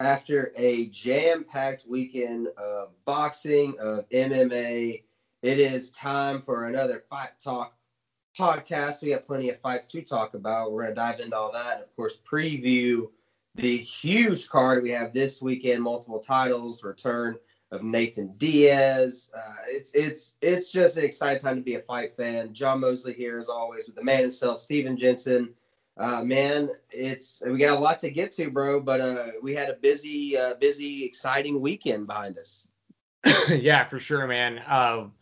after a jam-packed weekend of boxing, of MMA, it is time for another Fight Talk podcast. We have plenty of fights to talk about. We're going to dive into all that. And of course, preview the huge card we have this weekend, multiple titles, return of Nathan Diaz. Uh, it's it's it's just an exciting time to be a fight fan. John Mosley here, as always, with the man himself, Steven Jensen. Uh, man, it's we got a lot to get to, bro. But uh, we had a busy, uh, busy, exciting weekend behind us. yeah, for sure, man. Um,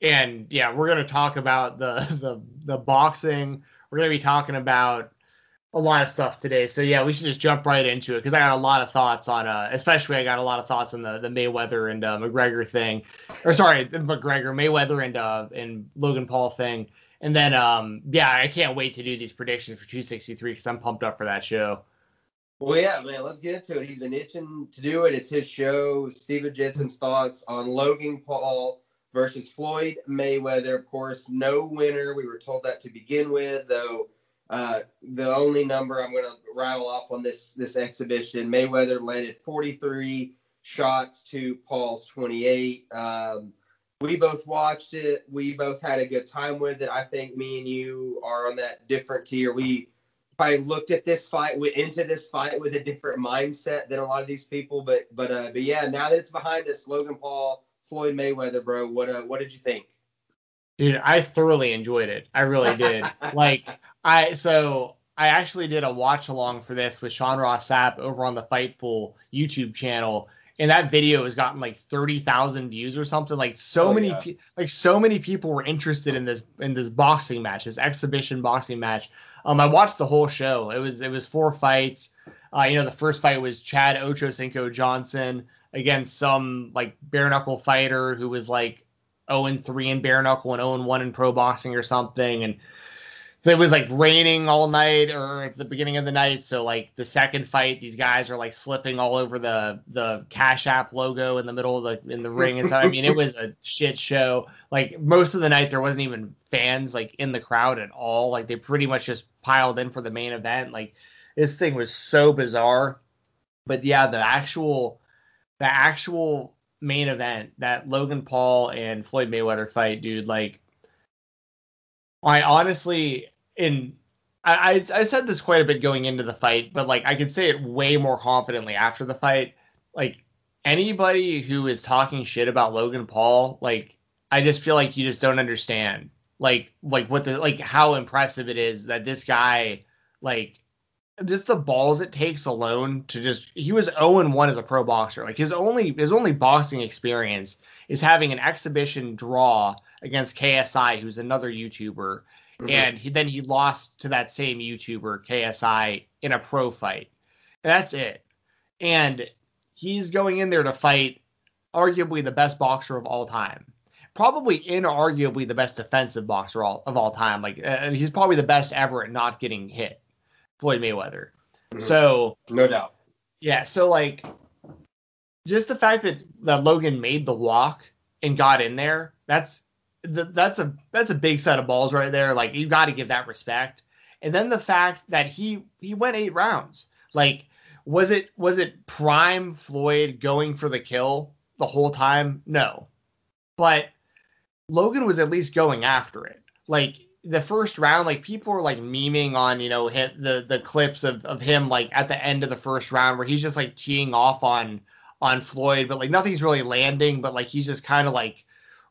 and yeah, we're gonna talk about the the the boxing. We're gonna be talking about a lot of stuff today. So yeah, we should just jump right into it because I got a lot of thoughts on, uh, especially I got a lot of thoughts on the the Mayweather and uh, McGregor thing, or sorry, McGregor Mayweather and uh and Logan Paul thing, and then um yeah, I can't wait to do these predictions for 263 because I'm pumped up for that show. Well, yeah, man, let's get into it. He's been itching to do it. It's his show. Steven Jensen's thoughts on Logan Paul versus Floyd Mayweather. Of course, no winner. We were told that to begin with, though uh, the only number I'm going to rattle off on this this exhibition, Mayweather landed 43 shots to Paul's 28. Um, we both watched it. We both had a good time with it. I think me and you are on that different tier. We probably looked at this fight, went into this fight with a different mindset than a lot of these people. But but uh, but yeah, now that it's behind us, Logan Paul, Floyd Mayweather, bro. What uh, what did you think? Dude, I thoroughly enjoyed it. I really did. like I so I actually did a watch along for this with Sean Ross Sapp over on the Fightful YouTube channel. And that video has gotten like thirty thousand views or something. Like so oh, many, yeah. pe- like so many people were interested in this in this boxing match, this exhibition boxing match. Um, I watched the whole show. It was it was four fights. Uh, you know, the first fight was Chad Ochocinco Johnson against some like bare knuckle fighter who was like 0 and 3 in bare knuckle and 0 and 1 in pro boxing or something. And it was like raining all night or at the beginning of the night. So like the second fight, these guys are like slipping all over the the Cash App logo in the middle of the in the ring and so I mean it was a shit show. Like most of the night there wasn't even fans like in the crowd at all. Like they pretty much just piled in for the main event. Like this thing was so bizarre. But yeah, the actual the actual main event, that Logan Paul and Floyd Mayweather fight, dude, like I honestly in I, I said this quite a bit going into the fight, but like I could say it way more confidently after the fight. Like anybody who is talking shit about Logan Paul, like I just feel like you just don't understand like like what the like how impressive it is that this guy like just the balls it takes alone to just he was 0 and 1 as a pro boxer. Like his only his only boxing experience is having an exhibition draw against KSI, who's another YouTuber, mm-hmm. and he, then he lost to that same YouTuber KSI in a pro fight. And that's it. And he's going in there to fight arguably the best boxer of all time. Probably inarguably the best defensive boxer all, of all time. Like uh, he's probably the best ever at not getting hit. Floyd Mayweather. Mm-hmm. So no doubt. Yeah. So like, just the fact that that Logan made the walk and got in there, that's that's a that's a big set of balls right there. Like you got to give that respect. And then the fact that he he went eight rounds. Like was it was it prime Floyd going for the kill the whole time? No. But Logan was at least going after it. Like the first round, like people were like memeing on, you know, hit the the clips of of him like at the end of the first round where he's just like teeing off on on Floyd, but like nothing's really landing, but like he's just kind of like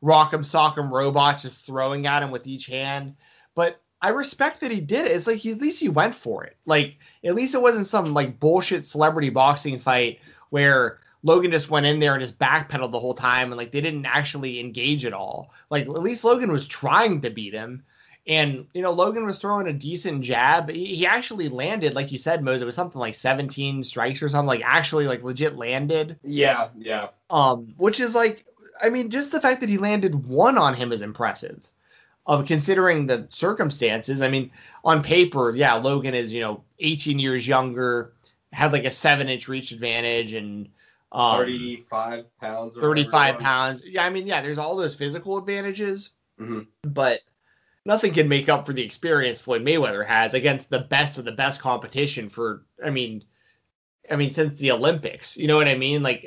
rock'em sock'em robots just throwing at him with each hand. But I respect that he did it. It's like he, at least he went for it. Like at least it wasn't some like bullshit celebrity boxing fight where Logan just went in there and just backpedaled the whole time and like they didn't actually engage at all. Like at least Logan was trying to beat him. And you know, Logan was throwing a decent jab. He, he actually landed, like you said, Mose. It was something like 17 strikes or something. Like actually, like legit landed. Yeah, yeah. Um, which is like, I mean, just the fact that he landed one on him is impressive. Of um, considering the circumstances, I mean, on paper, yeah, Logan is you know 18 years younger, had like a seven inch reach advantage, and um, 35 pounds. 35 pounds. Yeah, I mean, yeah, there's all those physical advantages, mm-hmm. but nothing can make up for the experience Floyd Mayweather has against the best of the best competition for I mean I mean, since the Olympics. You know what I mean? Like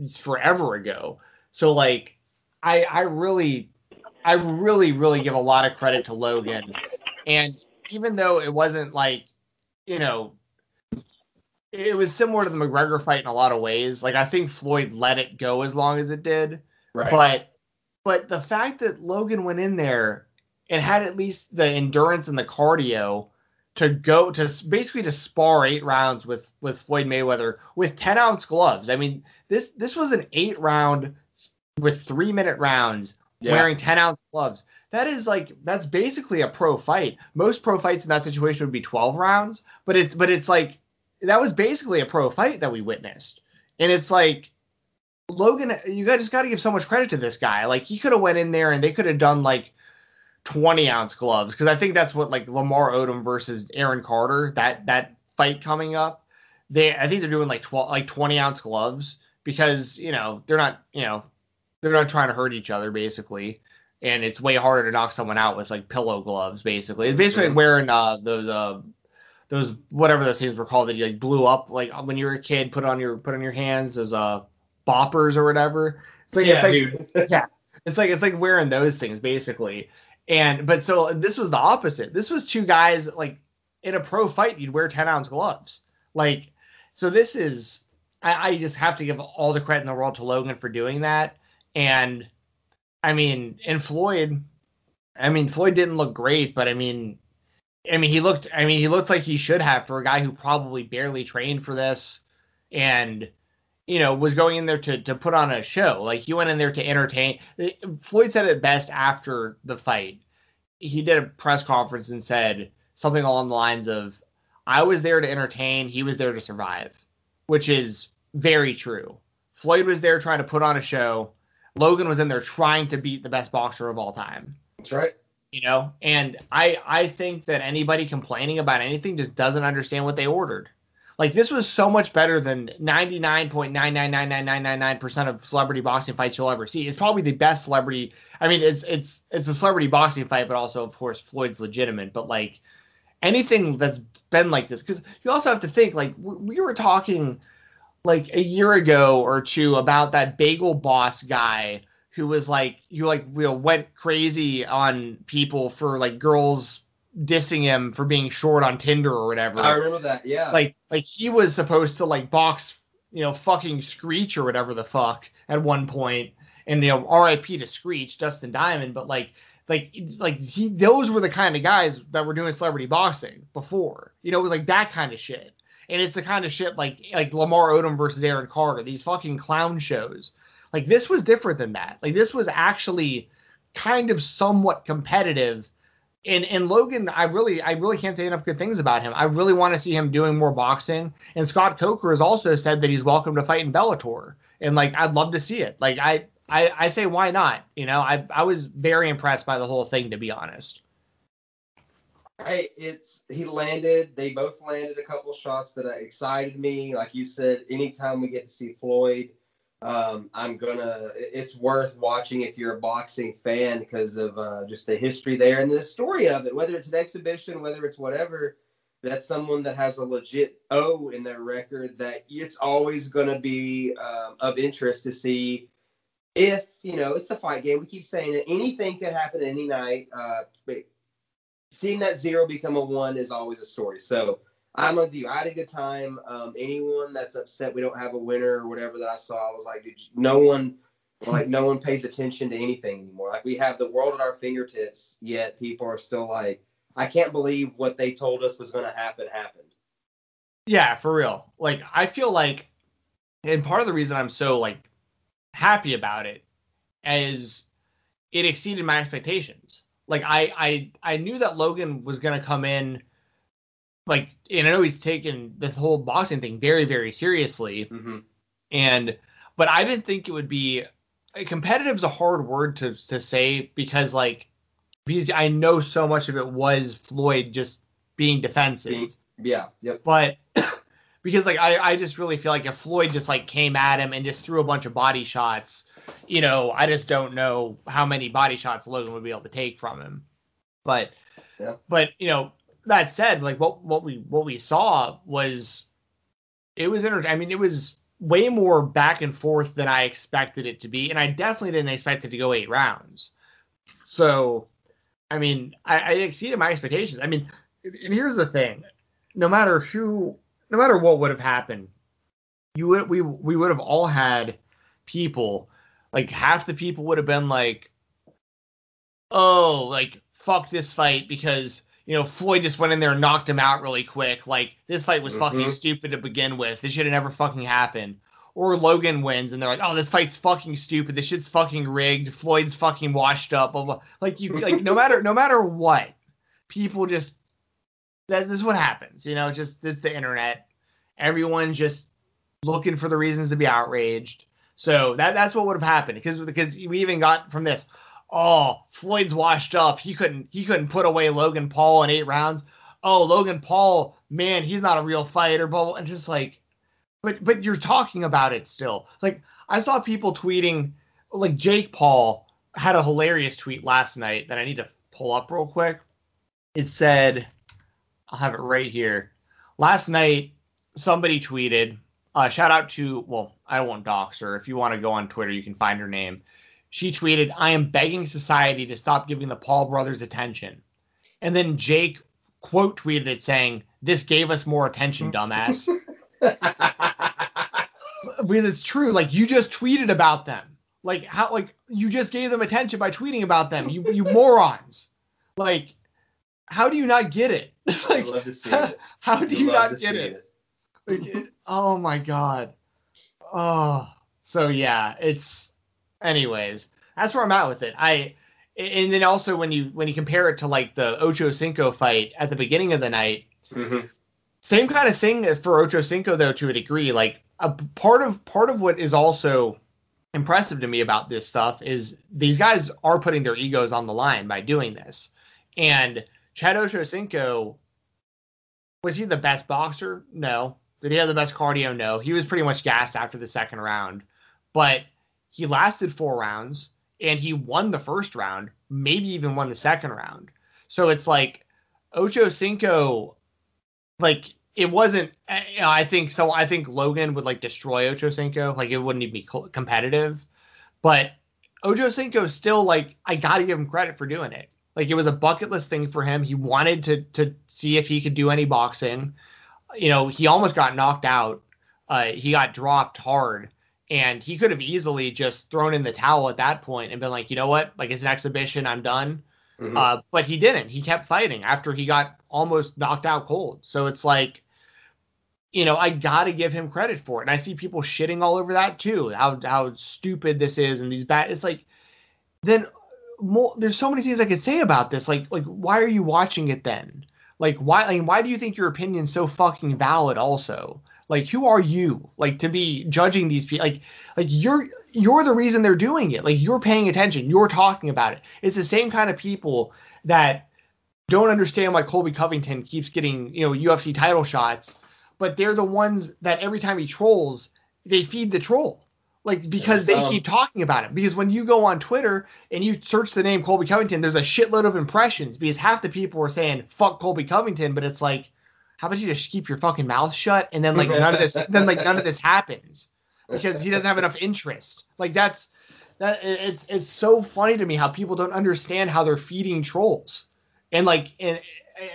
it's forever ago. So like, I I really, I really really give a lot of credit to Logan, and even though it wasn't like, you know, it was similar to the McGregor fight in a lot of ways. Like I think Floyd let it go as long as it did. Right. But but the fact that Logan went in there and had at least the endurance and the cardio to go to basically to spar eight rounds with with Floyd Mayweather with 10 ounce gloves. I mean, this this was an eight round with three minute rounds yeah. wearing 10 ounce gloves. That is like that's basically a pro fight. Most pro fights in that situation would be 12 rounds, but it's but it's like that was basically a pro fight that we witnessed. And it's like Logan, you guys just got to give so much credit to this guy. Like he could have went in there and they could have done like 20 ounce gloves because I think that's what like Lamar Odom versus Aaron Carter that that fight coming up. They I think they're doing like 12 like 20 ounce gloves because you know they're not you know they're not trying to hurt each other basically. And it's way harder to knock someone out with like pillow gloves basically. It's basically wearing uh those uh those whatever those things were called that you like blew up like when you were a kid put on your put on your hands those uh boppers or whatever. It's like, yeah, it's like, yeah. It's like it's like wearing those things basically. And but so this was the opposite. This was two guys like in a pro fight you'd wear 10 ounce gloves. Like so this is I, I just have to give all the credit in the world to logan for doing that and i mean in floyd i mean floyd didn't look great but i mean I mean, he looked. I mean, he looked like he should have for a guy who probably barely trained for this, and you know was going in there to to put on a show. Like he went in there to entertain. Floyd said it best after the fight. He did a press conference and said something along the lines of, "I was there to entertain. He was there to survive," which is very true. Floyd was there trying to put on a show. Logan was in there trying to beat the best boxer of all time. That's right. You know? And i i think that anybody complaining about anything just doesn't understand what they ordered. Like this was so much better than 99.9999999% of celebrity boxing fights you'll ever see. It's probably the best celebrity i mean it's it's it's a celebrity boxing fight but also of course floyd's legitimate but like anything that's been like this because you also have to think like we were talking like a year ago or two about that bagel boss guy who was like you like you know went crazy on people for like girls dissing him for being short on Tinder or whatever. I remember that. Yeah. Like like he was supposed to like box you know fucking Screech or whatever the fuck at one point, and you know R.I.P. to Screech, Dustin Diamond, but like like like he those were the kind of guys that were doing celebrity boxing before. You know, it was like that kind of shit. And it's the kind of shit like like Lamar Odom versus Aaron Carter, these fucking clown shows like this was different than that. Like this was actually kind of somewhat competitive. And and Logan, I really I really can't say enough good things about him. I really want to see him doing more boxing. And Scott Coker has also said that he's welcome to fight in Bellator. And like I'd love to see it. Like I I, I say why not? You know, I I was very impressed by the whole thing to be honest. Hey, it's he landed. They both landed a couple shots that excited me. Like you said, anytime we get to see Floyd um, I'm gonna. It's worth watching if you're a boxing fan because of uh, just the history there and the story of it. Whether it's an exhibition, whether it's whatever, that's someone that has a legit O in their record. That it's always gonna be um, of interest to see if you know it's a fight game. We keep saying that anything could happen any night. Uh, seeing that zero become a one is always a story. So I'm with you. I had a good time. Um, anyone that's upset we don't have a winner or whatever that I saw, I was like, dude, no one, like, no one pays attention to anything anymore. Like, we have the world at our fingertips, yet people are still like, I can't believe what they told us was going to happen happened. Yeah, for real. Like, I feel like, and part of the reason I'm so like happy about it is it exceeded my expectations. Like, I I I knew that Logan was going to come in like and I know he's taken this whole boxing thing very very seriously, mm-hmm. and but I didn't think it would be competitive is a hard word to to say because like because I know so much of it was Floyd just being defensive. Yeah. Yep. But because like I, I just really feel like if Floyd just like came at him and just threw a bunch of body shots, you know, I just don't know how many body shots Logan would be able to take from him. But yeah. but you know, that said, like what what we what we saw was it was inter- I mean, it was way more back and forth than I expected it to be, and I definitely didn't expect it to go eight rounds. So, I mean, I, I exceeded my expectations. I mean, and here's the thing: no matter who, no matter what would have happened, you would we we would have all had people like half the people would have been like, oh, like fuck this fight because you know Floyd just went in there and knocked him out really quick. Like this fight was mm-hmm. fucking stupid to begin with. This should have never fucking happened. Or Logan wins and they're like, oh, this fight's fucking stupid. This shit's fucking rigged. Floyd's fucking washed up. Blah, blah. Like you, like no matter no matter what, people just that this is what happens. You know, just this the internet. Everyone just looking for the reasons to be outraged. So that that's what would have happened because because we even got from this. Oh, Floyd's washed up. He couldn't he couldn't put away Logan Paul in eight rounds. Oh, Logan Paul, man, he's not a real fighter. But and just like, but but you're talking about it still. Like I saw people tweeting, like Jake Paul had a hilarious tweet last night that I need to pull up real quick. It said, I'll have it right here. Last night, somebody tweeted uh, shout out to, well, I won't dox her. If you want to go on Twitter, you can find her name. She tweeted, I am begging society to stop giving the Paul brothers attention. And then Jake quote tweeted it saying, This gave us more attention, dumbass. because it's true. Like, you just tweeted about them. Like, how, like, you just gave them attention by tweeting about them. You, you morons. Like, how do you not get it? like, how, how, do you not get it? it? it, oh my god. Oh, so yeah, it's. Anyways, that's where I'm at with it. I, and then also when you when you compare it to like the Ocho Cinco fight at the beginning of the night, mm-hmm. same kind of thing for Ocho Cinco though to a degree. Like a part of part of what is also impressive to me about this stuff is these guys are putting their egos on the line by doing this, and Chad Ochocinco was he the best boxer? No. Did he have the best cardio? No. He was pretty much gassed after the second round, but he lasted four rounds and he won the first round, maybe even won the second round. So it's like Ocho Cinco, like it wasn't. Eh, you know, I think so. I think Logan would like destroy Ocho Cinco. Like it wouldn't even be competitive, but Ocho Cinco still like I got to give him credit for doing it. Like it was a bucket list thing for him. He wanted to to see if he could do any boxing you know, he almost got knocked out. Uh, he got dropped hard, and he could have easily just thrown in the towel at that point and been like, you know what, like it's an exhibition, I'm done. Mm-hmm. Uh, but he didn't. He kept fighting after he got almost knocked out cold. So it's like, you know, I got to give him credit for it. And I see people shitting all over that too. How how stupid this is and these bad. It's like, then more, there's so many things I could say about this. Like like why are you watching it then? Like why like why do you think your opinion's so fucking valid also? Like who are you like to be judging these people like like you're you're the reason they're doing it. Like you're paying attention, you're talking about it. It's the same kind of people that don't understand why Colby Covington keeps getting, you know, UFC title shots, but they're the ones that every time he trolls, they feed the troll like because they um, keep talking about it. Because when you go on Twitter and you search the name Colby Covington, there's a shitload of impressions because half the people are saying "fuck Colby Covington," but it's like, how about you just keep your fucking mouth shut and then like none of this, then like none of this happens because he doesn't have enough interest. Like that's that it's it's so funny to me how people don't understand how they're feeding trolls and like and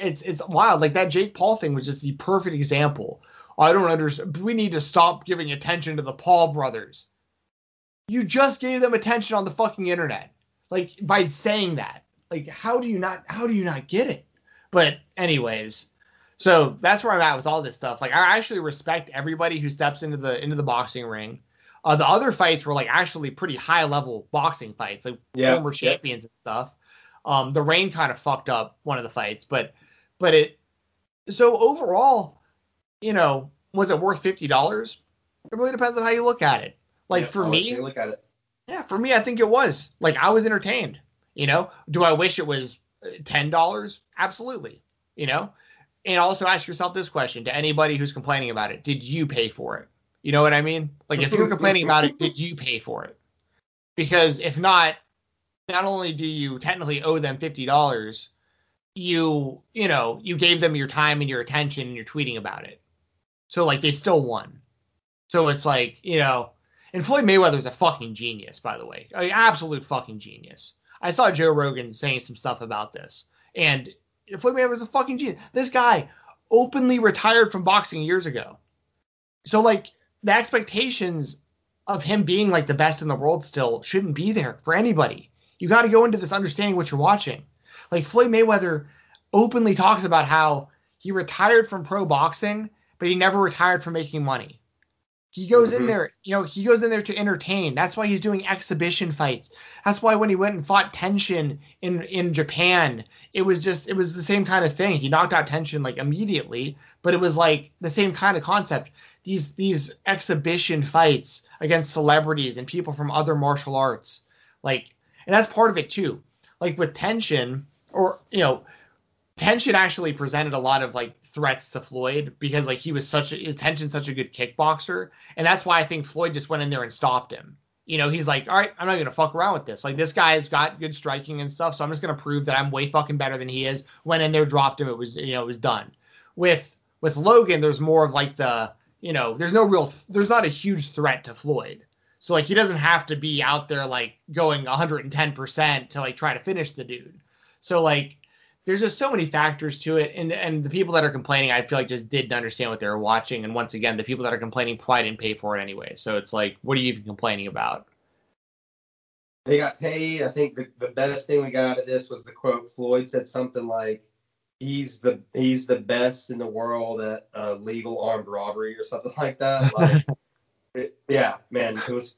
it's it's wild. Like that Jake Paul thing was just the perfect example. I don't understand. We need to stop giving attention to the Paul brothers you just gave them attention on the fucking internet. Like by saying that. Like how do you not how do you not get it? But anyways, so that's where I'm at with all this stuff. Like I actually respect everybody who steps into the into the boxing ring. Uh, the other fights were like actually pretty high level boxing fights, like former champions and stuff. Um, the rain kind of fucked up one of the fights, but but it so overall, you know, was it worth fifty dollars? It really depends on how you look at it. Like yeah, for me, look at it. Yeah, for me, I think it was. Like I was entertained. You know, do I wish it was uh, ten dollars? Absolutely. You know, and also ask yourself this question to anybody who's complaining about it: Did you pay for it? You know what I mean? Like if you're complaining about it, did you pay for it? Because if not, not only do you technically owe them fifty dollars, you you know you gave them your time and your attention and you're tweeting about it. So like they still won. So it's like, you know, and Floyd Mayweather's a fucking genius, by the way. An absolute fucking genius. I saw Joe Rogan saying some stuff about this. And Floyd Mayweather's a fucking genius. This guy openly retired from boxing years ago. So like the expectations of him being like the best in the world still shouldn't be there for anybody. You got to go into this understanding what you're watching. Like Floyd Mayweather openly talks about how he retired from pro boxing, but he never retired from making money. He goes mm-hmm. in there, you know, he goes in there to entertain. That's why he's doing exhibition fights. That's why when he went and fought Tenshin in in Japan, it was just it was the same kind of thing. He knocked out Tenshin like immediately, but it was like the same kind of concept. These these exhibition fights against celebrities and people from other martial arts. Like and that's part of it too. Like with Tenshin or you know, Tenshin actually presented a lot of like threats to Floyd because like he was such a Tenshin such a good kickboxer, and that's why I think Floyd just went in there and stopped him. You know, he's like, all right, I'm not gonna fuck around with this. Like this guy's got good striking and stuff, so I'm just gonna prove that I'm way fucking better than he is. Went in there, dropped him. It was you know it was done. With with Logan, there's more of like the you know there's no real there's not a huge threat to Floyd. So like he doesn't have to be out there like going 110% to like try to finish the dude. So like there's just so many factors to it, and and the people that are complaining, I feel like just didn't understand what they were watching, and once again, the people that are complaining probably didn't pay for it anyway. So it's like, what are you even complaining about? They got paid. I think the, the best thing we got out of this was the quote. Floyd said something like, "He's the he's the best in the world at uh, legal armed robbery" or something like that. Like, it, yeah, man, it was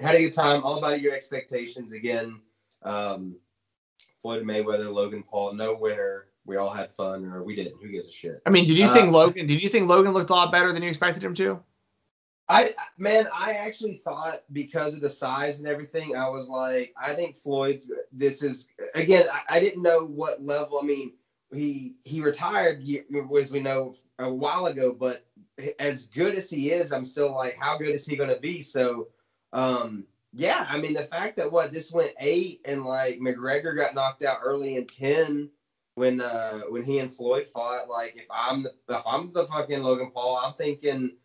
had a good time. All about your expectations again. Um, Floyd Mayweather, Logan Paul, no winner. We all had fun, or we didn't. Who gives a shit? I mean, did you uh, think Logan? Did you think Logan looked a lot better than you expected him to? I man, I actually thought because of the size and everything, I was like, I think Floyd's. This is again. I, I didn't know what level. I mean, he he retired as we know a while ago, but as good as he is, I'm still like, how good is he going to be? So, um, yeah, I mean the fact that what this went eight and like McGregor got knocked out early in ten when uh when he and Floyd fought. Like if I'm the if I'm the fucking Logan Paul, I'm thinking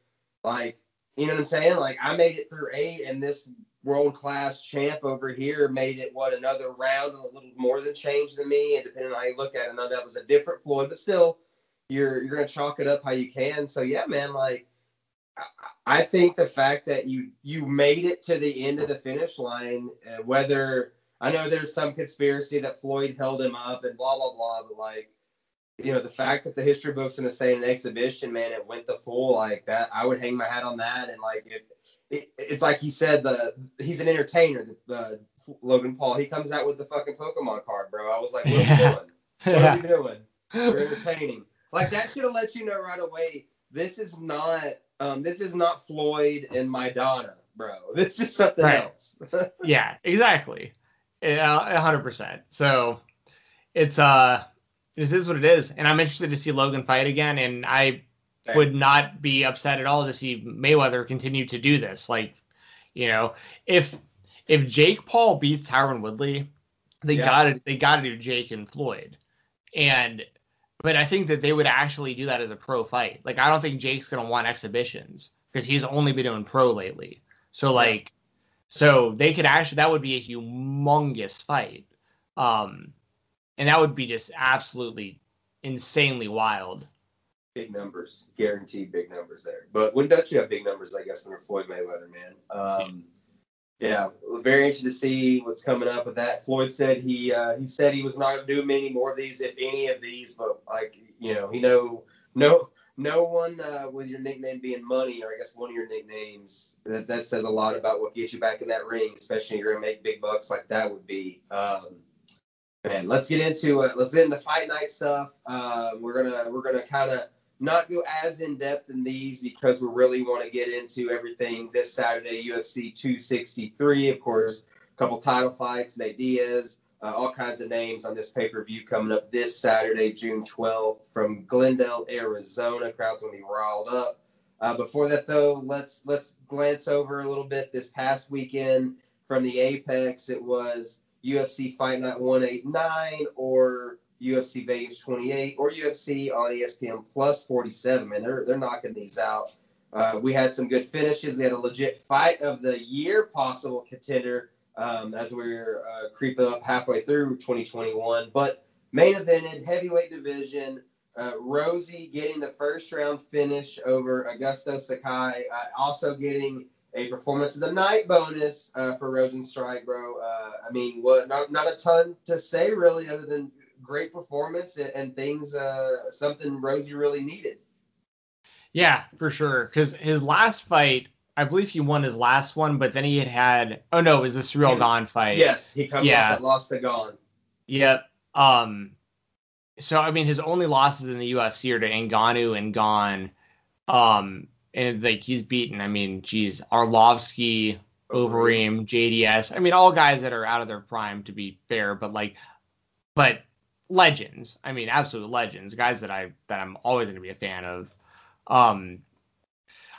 like you know what I'm saying? Like I made it through eight and this world class champ over here made it what another round a little more than change than me. And depending on how you look at it, I know that was a different Floyd, but still you're you're gonna chalk it up how you can. So yeah, man, like I think the fact that you you made it to the end of the finish line, uh, whether I know there's some conspiracy that Floyd held him up and blah blah blah, but like you know the fact that the history books gonna say an exhibition, man, it went the full like that. I would hang my hat on that, and like it, it it's like he said the he's an entertainer. The, the, Logan Paul, he comes out with the fucking Pokemon card, bro. I was like, what yeah. are we doing? What yeah. are we doing? We're entertaining. Like that should have let you know right away. This is not um, this is not Floyd and Maidana, bro. This is something right. else. yeah, exactly. A hundred percent. So it's uh this is what it is. And I'm interested to see Logan fight again. And I Same. would not be upset at all to see Mayweather continue to do this. Like, you know, if if Jake Paul beats Tyron Woodley, they yeah. gotta they gotta do Jake and Floyd. And but I think that they would actually do that as a pro fight. Like I don't think Jake's gonna want exhibitions because he's only been doing pro lately. So like, so they could actually that would be a humongous fight, um, and that would be just absolutely insanely wild. Big numbers, guaranteed big numbers there. But when don't you have big numbers? I guess when Floyd Mayweather, man. Um, yeah, very interested to see what's coming up with that. Floyd said he uh, he said he was not going to do many more of these, if any of these. But like you know, he know no no one uh, with your nickname being money, or I guess one of your nicknames. That, that says a lot about what gets you back in that ring, especially if you're gonna make big bucks like that would be. Um, man, let's get into it. Let's get into fight night stuff. Uh, we're gonna we're gonna kind of not go as in depth in these because we really want to get into everything this Saturday, UFC 263. Of course, a couple title fights, Nate Diaz, uh, all kinds of names on this pay per view coming up this Saturday, June 12th from Glendale, Arizona. Crowd's gonna be riled up. Uh, before that, though, let's let's glance over a little bit this past weekend from the Apex. It was UFC Fight Night 189 or UFC Vegas 28 or UFC on ESPN Plus 47. Man, they're they're knocking these out. Uh, we had some good finishes. We had a legit fight of the year possible contender um, as we are uh, creeping up halfway through 2021. But main evented heavyweight division. Uh, Rosie getting the first round finish over Augusto Sakai, uh, also getting a performance of the night bonus uh, for Rozenstruik, bro. Uh, I mean, what? Not not a ton to say really, other than great performance and, and things. Uh, something Rosie really needed. Yeah, for sure. Because his last fight, I believe he won his last one, but then he had had. Oh no, it was the Ciryl Gane fight. Yes, he come yeah. off that lost to Gane. Yep. Um. So I mean, his only losses in the UFC are to Ngannou and Gane. Um, and like he's beaten. I mean, geez, Arlovsky, Overeem, JDS. I mean, all guys that are out of their prime, to be fair, but like, but legends. I mean, absolute legends, guys that I that I'm always going to be a fan of. Um,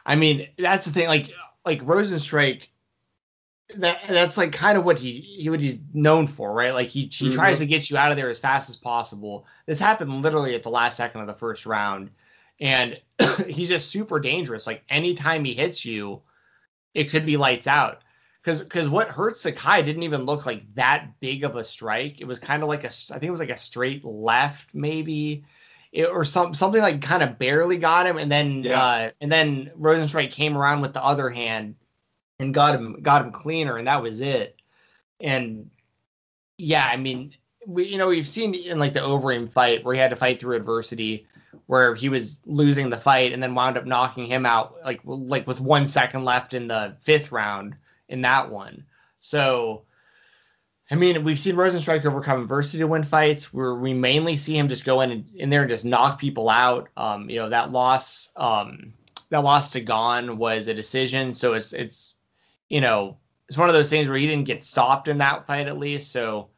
I mean, that's the thing. Like, like Rozenstruik, that that's like kind of what he, he what he's known for, right? Like he he mm-hmm. tries to get you out of there as fast as possible. This happened literally at the last second of the first round and he's just super dangerous. Like anytime he hits you, it could be lights out. Because because what hurt Sakai didn't even look like that big of a strike. It was kind of like a I think it was like a straight left maybe. It, or some something like kind of barely got him, and then yeah. uh, and then Rozenstruik came around with the other hand and got him got him cleaner, and that was it. And yeah, I mean, we you know we've seen in like the Overeem fight where he had to fight through adversity where he was losing the fight and then wound up knocking him out like like with one second left in the fifth round in that one. So, I mean, we've seen Rozenstruik overcome adversity to win fights. Where we mainly see him just go in and, in there and just knock people out. Um, you know that loss, um, that loss to Gane was a decision. So it's it's you know it's one of those things where he didn't get stopped in that fight at least. So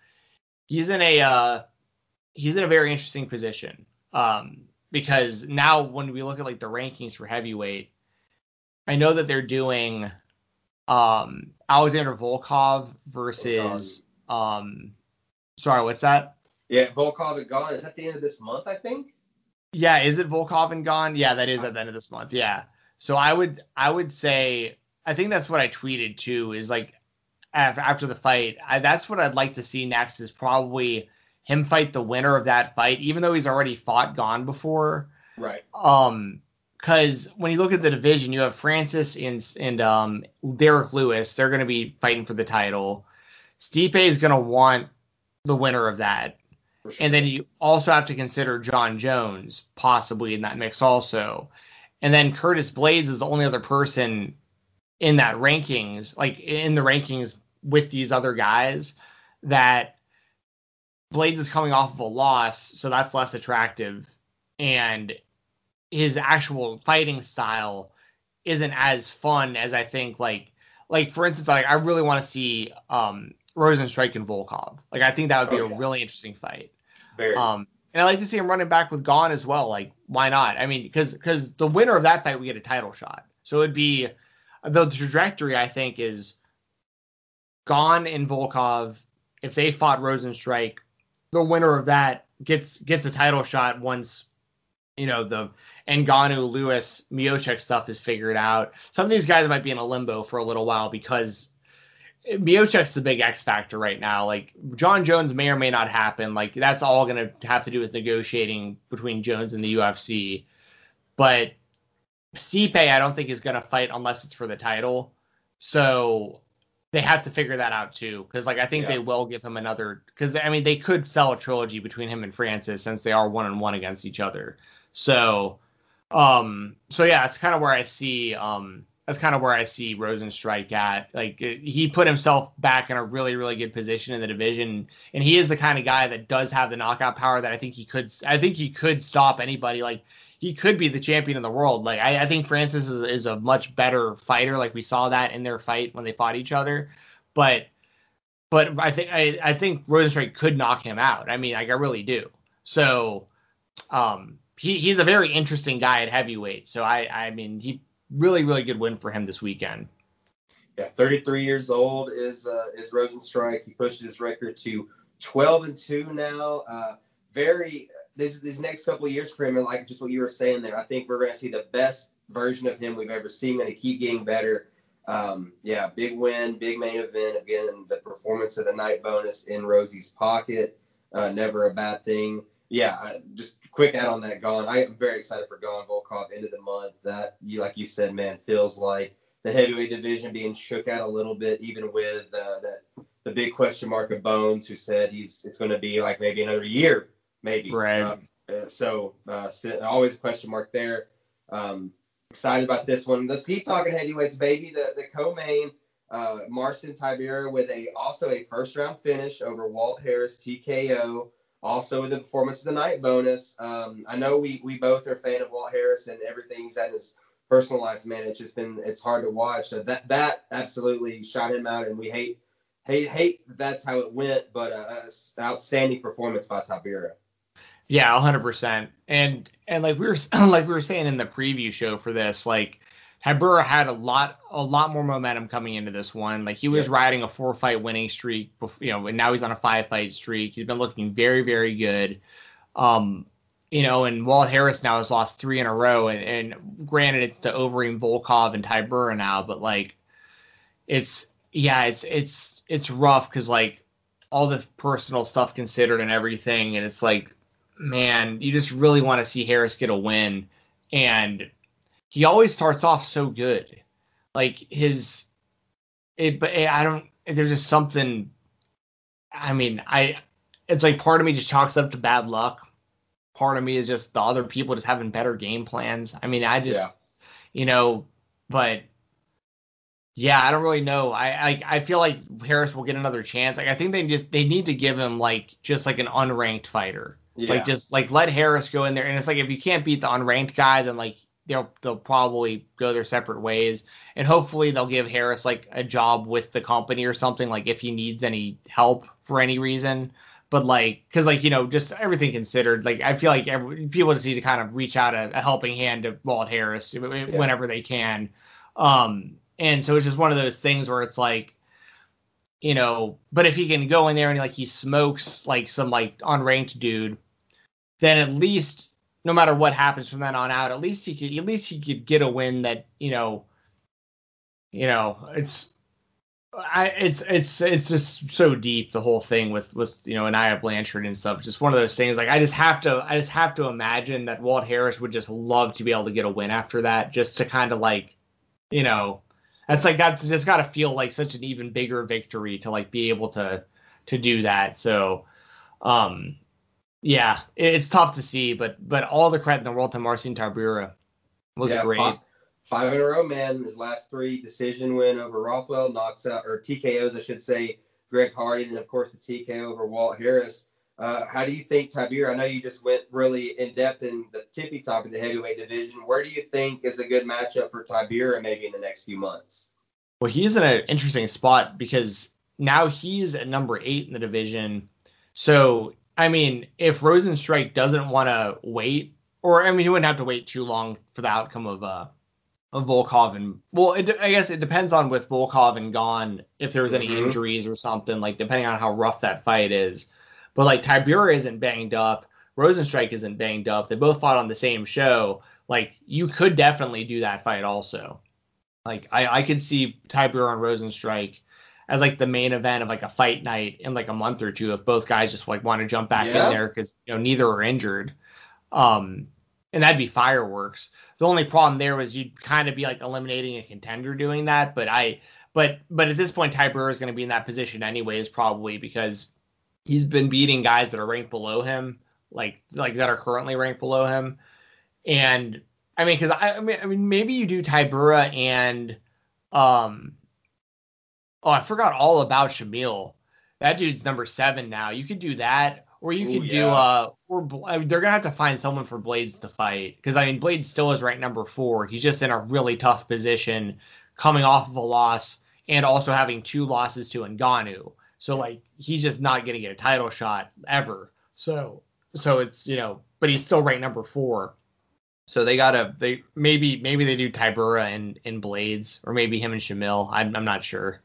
he's in a uh, he's in a very interesting position. Um, because now when we look at like the rankings for heavyweight, I know that they're doing um Alexander Volkov versus Volkov. um sorry, what's that? Yeah, Volkov and Gane. is at the end of this month, I think. Yeah, is it Volkov and Gane? Yeah, that is at the end of this month. Yeah. So I would I would say I think that's what I tweeted too is like after the fight, I, that's what I'd like to see next is probably him fight the winner of that fight, even though he's already fought Gane before. Right. Um, because when you look at the division, you have Francis and and um Derrick Lewis. They're going to be fighting for the title. Stipe is going to want the winner of that. Sure. And then you also have to consider Jon Jones possibly in that mix also. And then Curtis Blaydes is the only other person in that rankings, like in the rankings with these other guys that Blaydes is coming off of a loss, so that's less attractive. And his actual fighting style isn't as fun as I think like like for instance, like I really want to see um Rozenstruik and Volkov. Like I think that would be a really interesting fight. Very. Um and I like to see him running back with Gane as well. Like, why not? I mean, because because the winner of that fight we get a title shot. So it'd be the trajectory I think is Gane and Volkov. If they fought Rozenstruik, the winner of that gets gets a title shot once you know the Ngannou, Lewis, Miocic stuff is figured out. Some of these guys might be in a limbo for a little while because Miocic's the big X factor right now. Like Jon Jones may or may not happen. Like that's all going to have to do with negotiating between Jones and the UFC. But Stipe, I don't think is going to fight unless it's for the title. So they have to figure that out too because like i think yeah. they will give him another because i mean they could sell a trilogy between him and francis since they are one on one against each other so um so yeah that's kind of where i see um that's kind of where i see rozenstruik at like he put himself back in a really really good position in the division and he is the kind of guy that does have the knockout power that i think he could i think he could stop anybody like he could be the champion of the world. Like I, I think Francis is, is a much better fighter. Like we saw that in their fight when they fought each other, but but I think I, I think Rozenstruik could knock him out. I mean, like I really do. So um, he, he's a very interesting guy at heavyweight. So I I mean he really really good win for him this weekend. Yeah, 33 years old is uh, is Rozenstruik. He pushed his record to 12 and two now. Uh, very these these next couple years for him, and like just what you were saying there, I think we're going to see the best version of him we've ever seen, and to keep getting better. Um, yeah, big win, big main event. Again, the performance of the night bonus in Rosie's pocket, uh, never a bad thing. Yeah, just quick add on that Gane. I am very excited for Gane Volkov end of the month. That you like you said, man, feels like the heavyweight division being shook out a little bit, even with uh, that the big question mark of Bones, who said he's it's going to be like maybe another year, maybe. Right. Uh, so uh, always a question mark there. Um, excited about this one. Let's keep talking heavyweights, baby. The the co-main, uh, Marcin Tybura with a also a first round finish over Walt Harris TKO. Also with the performance of the night bonus. Um, I know we we both are fan of Walt Harris and everything he's had in his personal life, man. It's just been it's hard to watch. So that that absolutely shot him out, and we hate hate hate that's how it went. But uh, outstanding performance by Tybura. Yeah, hundred percent. And and like we were like we were saying in the preview show for this, like Tybura had a lot a lot more momentum coming into this one. Like he was riding a four fight winning streak, before, you know, and now he's on a five fight streak. He's been looking very very good. Um, you know, and Walt Harris now has lost three in a row, and, and granted it's to Overeem Volkov and Tybura now, but like it's yeah, it's it's it's rough because like all the personal stuff considered and everything, and it's like man, you just really want to see Harris get a win. And he always starts off so good. Like his, it, but eh, I don't, there's just something, I mean, I, it's like part of me just chalks up to bad luck. Part of me is just the other people just having better game plans. I mean, I just, yeah. you know, but yeah, I don't really know. I, I I feel like Harris will get another chance. Like I think they just they need to give him like just like an unranked fighter. Yeah. Like just like let Harris go in there, and it's like if you can't beat the unranked guy, then like they'll they'll probably go their separate ways, and hopefully they'll give Harris like a job with the company or something, like if he needs any help for any reason. But like, because like you know, just everything considered, like I feel like every, people just need to kind of reach out a, a helping hand to Walt Harris yeah. whenever they can. Um, and so it's just one of those things where it's like you know, but if he can go in there and like he smokes like some like unranked dude, then at least no matter what happens from then on out, at least he could at least he could get a win that you know, you know, it's. I it's it's it's just so deep the whole thing with with you know Nia Blanchard and stuff. Just one of those things. Like I just have to I just have to imagine that Walt Harris would just love to be able to get a win after that, just to kind of like, you know, that's like that's just got to feel like such an even bigger victory to like be able to to do that. So, um, yeah, it's tough to see, but but all the credit in the world to Marcin Tybura. Look yeah, great. Five, five, in a row, man. His last three decision win over Rothwell knocks out or TKOs, I should say, Greg Hardy, and then of course the TKO over Walt Harris. Uh, how do you think Tybura? I know you just went really in depth in the tippy top of the heavyweight division. Where do you think is a good matchup for Tybura maybe in the next few months? Well, he's in an interesting spot because now he's at number eight in the division. So I mean, if Rozenstruik doesn't want to wait, or I mean, he wouldn't have to wait too long for the outcome of uh of Volkov and well, it, I guess it depends on with Volkov and Gane if there was any mm-hmm. injuries or something, like depending on how rough that fight is. But like Tybura isn't banged up, Rozenstruik isn't banged up. They both fought on the same show. Like you could definitely do that fight also. Like I, I could see Tybura and Rozenstruik as like the main event of like a fight night in like a month or two if both guys just like want to jump back yeah. in there because you know neither are injured. Um, and that'd be fireworks. The only problem there was you'd kind of be like eliminating a contender doing that. But I, but but at this point, Tybura is going to be in that position anyways, probably because he's been beating guys that are ranked below him, like like that are currently ranked below him. And I mean, because I, I mean, I mean, maybe you do Tybura and um Oh, I forgot all about Shamil. That dude's number seven now. You could do that, or you could Ooh, do uh, or they're gonna have to find someone for Blaydes to fight because I mean Blaydes still is ranked number four. He's just in a really tough position, coming off of a loss and also having two losses to Ngannou. So like he's just not gonna get a title shot ever. So so it's you know, but he's still ranked number four. So they gotta they maybe maybe they do Tybura and and Blaydes or maybe him and Shamil. I'm I'm not sure.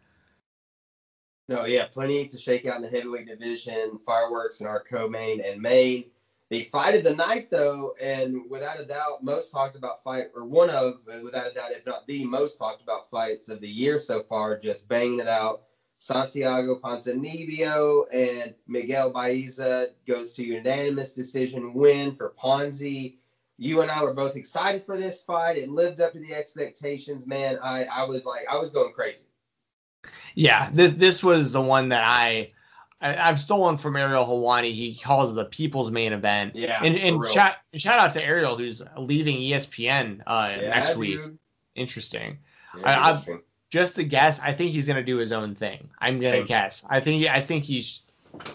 No, yeah, plenty to shake out in the heavyweight division. Fireworks in our co-main and main. The fight of the night, though, and without a doubt, most talked about fight, or one of, without a doubt, if not the most talked about fights of the year so far, just banging it out. Santiago Ponzinibbio and Miguel Baeza goes to unanimous decision win for Ponzi. You and I were both excited for this fight. It lived up to the expectations, man. I, I was like, I was going crazy. Yeah, this this was the one that I, I have stolen from Ariel Helwani. He calls it the people's main event. Yeah, and and shout shout out to Ariel who's leaving ESPN uh, yeah, next week. Interesting. Yeah, I, interesting. just to guess, I think he's gonna do his own thing. I'm gonna Same. guess. I think I think he's.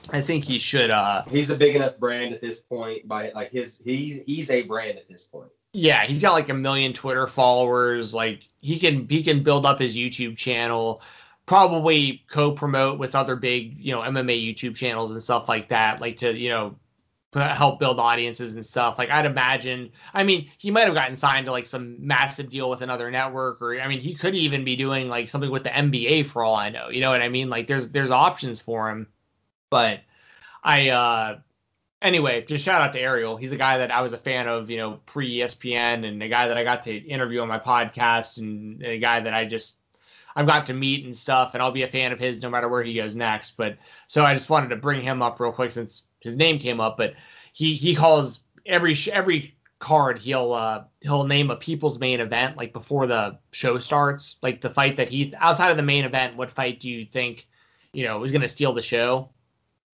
I think he should. uh He's a big enough brand at this point. By like his, he's he's a brand at this point. Yeah, he's got like a million Twitter followers. Like he can he can build up his YouTube channel probably co-promote with other big, you know, MMA YouTube channels and stuff like that, like to, you know, help build audiences and stuff. Like I'd imagine, I mean, he might have gotten signed to like some massive deal with another network, or I mean, he could even be doing like something with the NBA for all I know. You know what I mean? Like there's there's options for him. But I uh anyway, just shout out to Ariel. He's a guy that I was a fan of, you know, pre ESPN and a guy that I got to interview on my podcast and a guy that I just I've got to meet and stuff, and I'll be a fan of his no matter where he goes next. But so I just wanted to bring him up real quick since his name came up. But he he calls every every card he'll uh he'll name a people's main event like before the show starts, like the fight that he outside of the main event. What fight do you think you know is going to steal the show?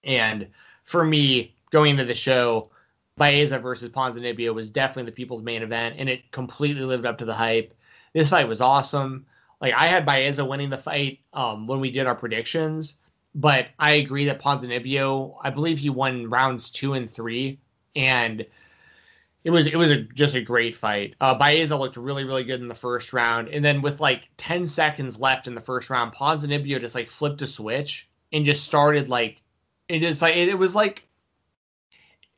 And for me, going into the show. Baeza versus Ponzinibbio was definitely the people's main event, and it completely lived up to the hype. This fight was awesome like I had Baeza winning the fight um, when we did our predictions, but I agree that Ponzinibbio, I believe he won rounds two and three, and it was it was a, just a great fight. Uh, Baeza looked really really good in the first round, and then with like ten seconds left in the first round, Ponzinibbio just like flipped a switch and just started like it just like it, it was like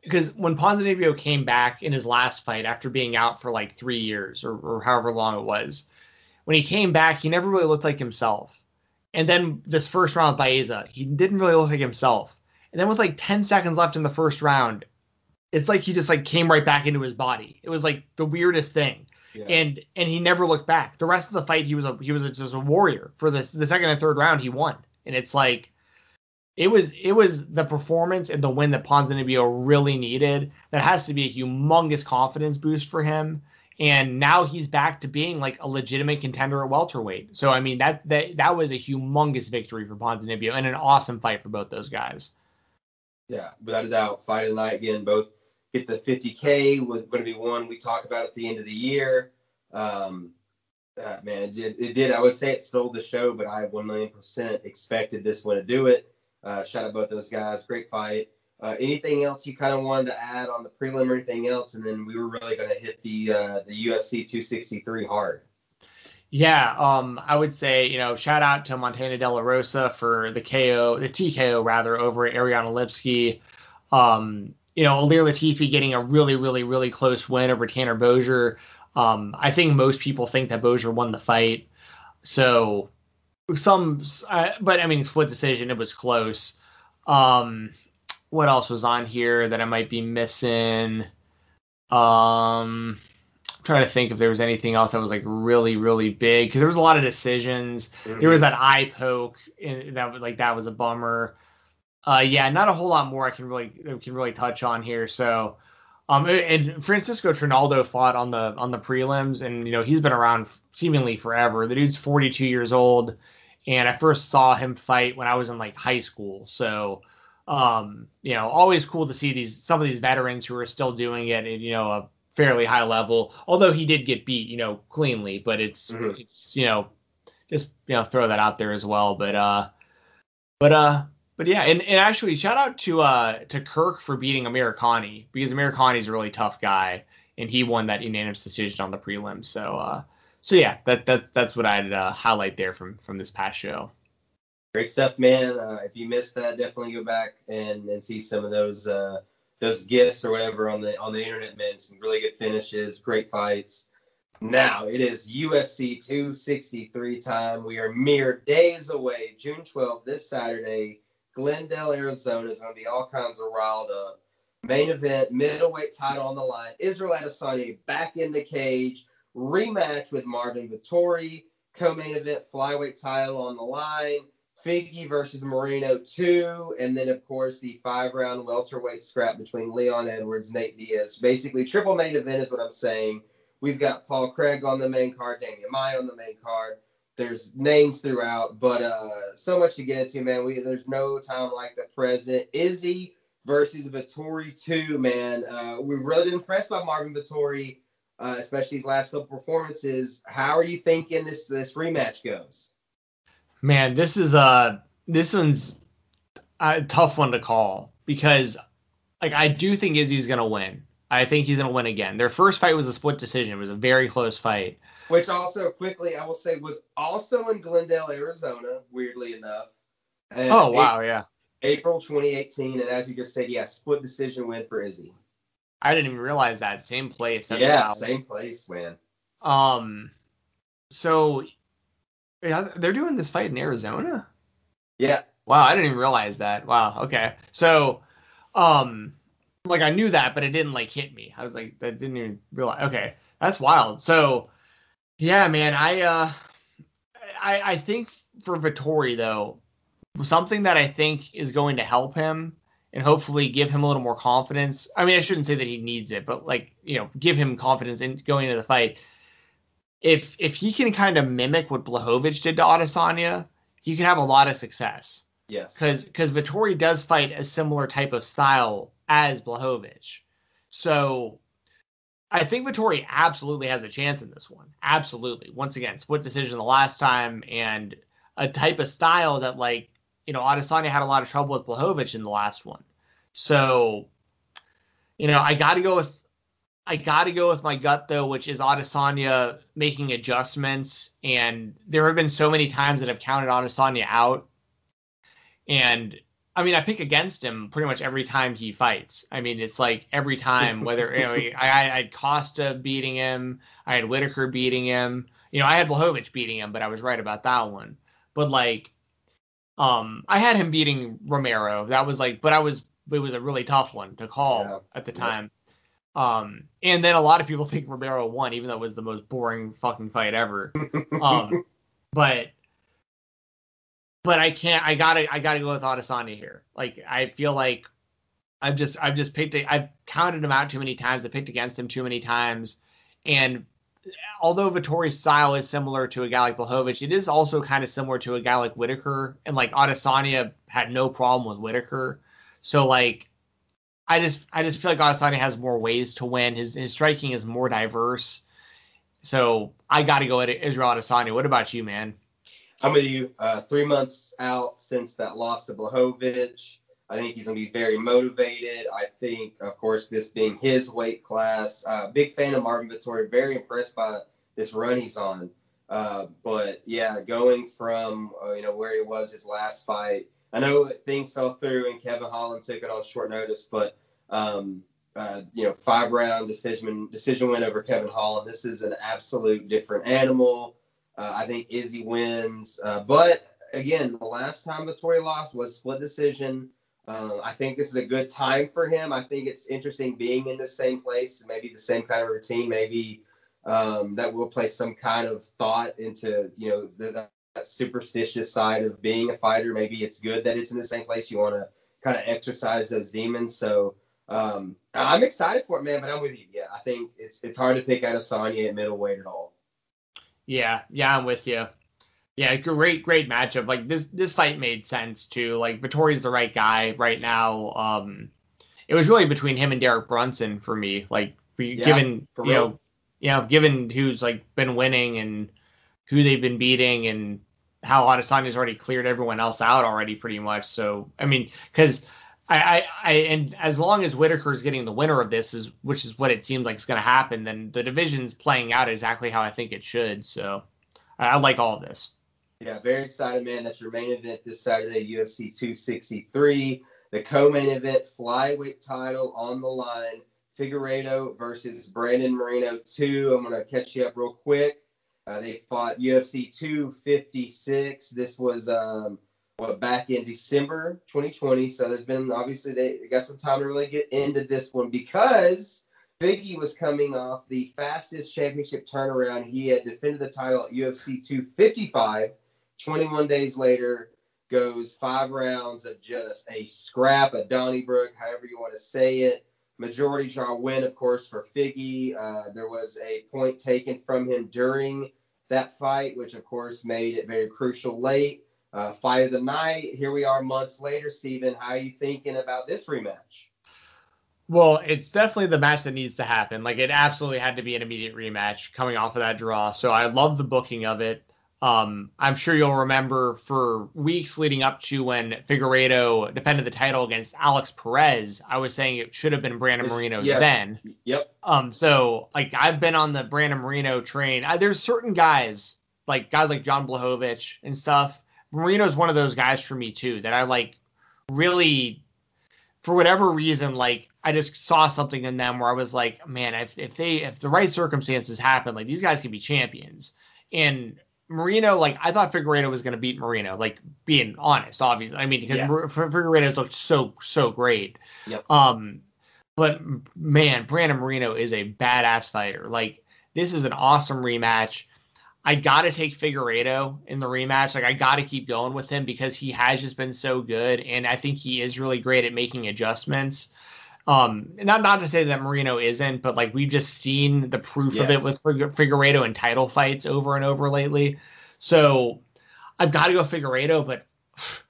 because when Ponzinibbio came back in his last fight after being out for like three years or, or however long it was, when he came back, he never really looked like himself. And then this first round with Baeza, he didn't really look like himself. And then with like 10 seconds left in the first round, it's like he just like came right back into his body. It was like the weirdest thing. Yeah. And and he never looked back. The rest of the fight, he was a he was a, just a warrior. For the the second and third round, he won. And it's like it was it was the performance and the win that Ponzinibbio really needed. That has to be a humongous confidence boost for him and now he's back to being like a legitimate contender at welterweight. So I mean that that that was a humongous victory for Ponzinibbio and an awesome fight for both those guys. Yeah, without a doubt, fight of the night again. Both get the 50k was going to be one we talk about at the end of the year. Um, uh, man, it did, it did. I would say it stole the show, but I one million percent expected this one to do it. Uh, shout out both those guys. Great fight. Uh, anything else you kind of wanted to add on the prelim or anything else? And then we were really going to hit the uh, the UFC 263 hard. Yeah, um, I would say you know shout out to Montana De La Rosa for the KO, the TKO rather over Ariane Lipski. Um, you know, Ilir Latifi getting a really, really, really close win over Tanner Boser. Um, I think most people think that Boser won the fight. So some, uh, but I mean, split decision. It was close. Um, what else was on here that I might be missing? Um, I'm trying to think if there was anything else that was like really, really big because there was a lot of decisions. Mm-hmm. There was that eye poke, and that was like that was a bummer. Uh, yeah, not a whole lot more I can really can really touch on here. So, um, and Francisco Trinaldo fought on the on the prelims, and you know he's been around seemingly forever. The dude's 42 years old, and I first saw him fight when I was in like high school. So, um, you know, always cool to see these some of these veterans who are still doing it at you know a fairly high level. Although he did get beat, you know, cleanly, but it's mm-hmm. it's you know just you know throw that out there as well. But uh, but uh, but yeah, and, and actually shout out to uh to Kirk for beating Amirkhani because Amirkhani's a really tough guy and he won that unanimous decision on the prelims. So uh, so yeah, that that that's what I'd uh, highlight there from from this past show. Great stuff, man. Uh, if you missed that, definitely go back and, and see some of those uh, those gifts or whatever on the on the internet, man. Some really good finishes, great fights. Now it is UFC 263 time. We are mere days away. June 12th, this Saturday, Glendale, Arizona is going to be all kinds of riled up. Main event, middleweight title on the line. Israel Adesanya back in the cage. Rematch with Marvin Vettori. Co-main event, flyweight title on the line. Figgy versus Moreno 2. And then, of course, the five-round welterweight scrap between Leon Edwards, and Nate Diaz. Basically, triple main event is what I'm saying. We've got Paul Craig on the main card, Demian Maia on the main card. There's names throughout, but uh, so much to get into, man. We there's no time like the present. Izzy versus Vettori two, man. Uh, we've really been impressed by Marvin Vettori, uh, especially his last couple performances. How are you thinking this this rematch goes? Man, this is uh this one's a tough one to call because like I do think Izzy's gonna win. I think he's gonna win again. Their first fight was a split decision. It was a very close fight. Which also quickly I will say was also in Glendale, Arizona, weirdly enough. And oh wow, April, yeah. April 2018, and as you just said, yeah, split decision win for Izzy. I didn't even realize that. Same place. That's yeah, wild. same place, man. Um so yeah, they're doing this fight in Arizona? Yeah. Wow, I didn't even realize that. Wow, okay. So um like I knew that, but it didn't like hit me. I was like, I didn't even realize. Okay, that's wild. So yeah, man, I uh, I I think for Vettori though, something that I think is going to help him and hopefully give him a little more confidence. I mean, I shouldn't say that he needs it, but like you know, give him confidence in going into the fight. If if he can kind of mimic what Blachowicz did to Adesanya, he can have a lot of success. Yes. Because because Vettori does fight a similar type of style as Blachowicz. So I think Vettori absolutely has a chance in this one. Absolutely. Once again, split decision the last time and a type of style that like, you know, Adesanya had a lot of trouble with Blachowicz in the last one. So, you know, I got to go with I got to go with my gut though, which is Adesanya making adjustments and there have been so many times that I've counted Adesanya out and I mean, I pick against him pretty much every time he fights. I mean, it's like every time, whether you know, I, I had Costa beating him, I had Whittaker beating him. You know, I had Blachowicz beating him, but I was right about that one. But like, um, I had him beating Romero. That was like, but I was it was a really tough one to call yeah. at the time. Um, and then a lot of people think Romero won, even though it was the most boring fucking fight ever. um, but but I can't. I gotta. I gotta go with Adesanya here. Like I feel like I've just. I've just picked. I've counted him out too many times. I picked against him too many times, and although Vettori's style is similar to a guy like Blachowicz, it is also kind of similar to a guy like Whittaker. And like Adesanya had no problem with Whittaker. So like I just I just feel like Adesanya has more ways to win. His his striking is more diverse. So I gotta go at Israel Adesanya. What about you, man? I'm with you. Uh, three months out since that loss to Blachowicz. I think he's going to be very motivated. I think, of course, this being his weight class. Uh, big fan of Marvin Vettori. Very impressed by this run he's on. Uh, but yeah, going from uh, you know where he was his last fight. I know things fell through and Kevin Holland took it on short notice, but um, uh, you know five round decision decision win over Kevin Holland. This is an absolute different animal. Uh, I think Izzy wins. Uh, but again, the last time Vettori lost was split decision. Uh, I think this is a good time for him. I think it's interesting being in the same place, maybe the same kind of routine, maybe um, that will place some kind of thought into you know the, superstitious side of being a fighter. Maybe it's good that it's in the same place. You want to kind of exercise those demons. So um, I'm excited for it, man. But I'm with you. Yeah, I think it's it's hard to pick out Adesanya at middleweight at all. Yeah, yeah, I'm with you. Yeah, great, great matchup. Like this, this fight made sense too. Like Vettori's the right guy right now. Um, it was really between him and Derek Brunson for me. Like, yeah, given you real. know, you know, given who's like been winning and who they've been beating and how Adesanya's already cleared everyone else out already, pretty much. So, I mean, because I, I, I, and as long as Whittaker's getting the winner of this is, which is what it seems like is going to happen, then the division's playing out exactly how I think it should. So, I, I like all of this. Yeah, very excited, man. That's your main event this Saturday, UFC 263. The co-main event, flyweight title on the line. Figueiredo versus Brandon Moreno 2. I'm going to catch you up real quick. Uh, they fought UFC 256. This was um, what back in December 2020. So there's been obviously they got some time to really get into this one because Figgy was coming off the fastest championship turnaround. He had defended the title at UFC 255. 21 days later, goes five rounds of just a scrap, a Donnybrook, however you want to say it. Majority draw win, of course, for Figgy. Uh, there was a point taken from him during that fight, which of course made it very crucial late. Uh, fight of the night. Here we are months later. Steven, how are you thinking about this rematch? Well, it's definitely the match that needs to happen. Like it absolutely had to be an immediate rematch coming off of that draw. So I love the booking of it. Um, I'm sure you'll remember for weeks leading up to when Figueiredo defended the title against Alex Perez, I was saying it should have been Brandon Moreno yes. then. Yep. Um, so like I've been on the Brandon Moreno train. I, there's certain guys like guys like John Blachowicz and stuff. Moreno's one of those guys for me too that I like really for whatever reason like I just saw something in them where I was like, man, if, if they if the right circumstances happen, like these guys can be champions. And Moreno, like I thought Figueiredo was going to beat Moreno, like being honest, obviously. I mean, because yeah. Figueiredo's looked so so great. Yep. Um, but man, Brandon Moreno is a badass fighter. Like this is an awesome rematch. I got to take Figueiredo in the rematch. Like I got to keep going with him because he has just been so good, and I think he is really great at making adjustments. Um, not not to say that Moreno isn't, but like we've just seen the proof yes. of it with Figueiredo and title fights over and over lately. So I've got to go Figueiredo, but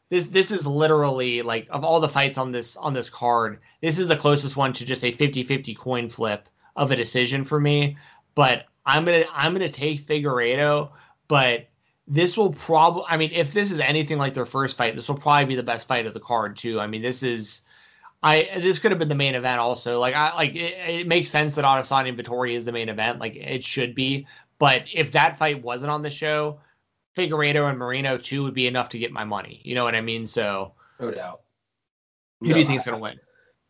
this this is literally like of all the fights on this on this card, this is the closest one to just a 50-50 coin flip of a decision for me. But I'm gonna I'm gonna take Figueiredo, but this will probably I mean, if this is anything like their first fight, this will probably be the best fight of the card too. I mean, this is I this could have been the main event also. Like I like it, it makes sense that Adesanya and Vettori is the main event. Like it should be. But if that fight wasn't on the show, Figueiredo and Moreno too would be enough to get my money. You know what I mean? So no doubt. Who no, do you think is gonna win?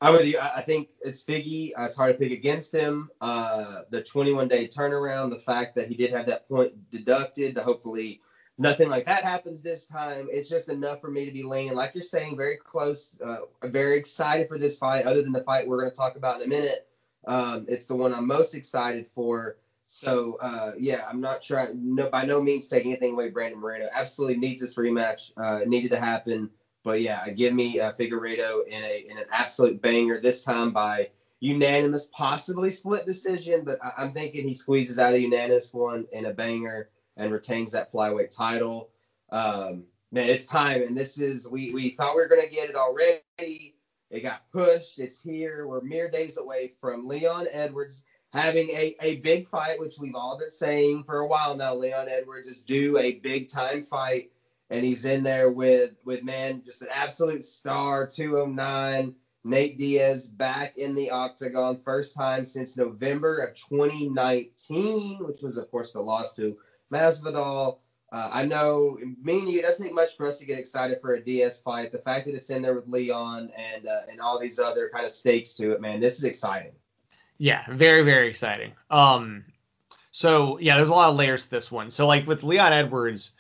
With you. I think it's Figgy. It's hard to pick against him. Uh, the 21 day turnaround, the fact that he did have that point deducted to hopefully nothing like that happens this time. It's just enough for me to be leaning, like you're saying, very close. Uh, very excited for this fight. Other than the fight we're going to talk about in a minute, um, it's the one I'm most excited for. So uh, yeah, I'm not trying. No, by no means taking anything away. Brandon Moreno absolutely needs this rematch. Uh, needed to happen. But yeah, give me uh, Figueiredo in a in an absolute banger this time by unanimous, possibly split decision. But I, am thinking he squeezes out a unanimous one in a banger and retains that flyweight title. Um, man, it's time, and this is we we thought we were gonna get it already. It got pushed. It's here. We're mere days away from Leon Edwards having a, a big fight, which we've all been saying for a while now. Leon Edwards is due a big time fight, and he's in there with with man, just an absolute star, 209. Nate Diaz back in the octagon, first time since November of 2019, which was, of course, the loss to Masvidal. Uh, I know me and you, it doesn't take much for us to get excited for a Diaz fight. The fact that it's in there with Leon and uh, and all these other kind of stakes to it, man, this is exciting. Yeah, very very exciting. Um, so yeah, there's a lot of layers to this one. So like with Leon Edwards,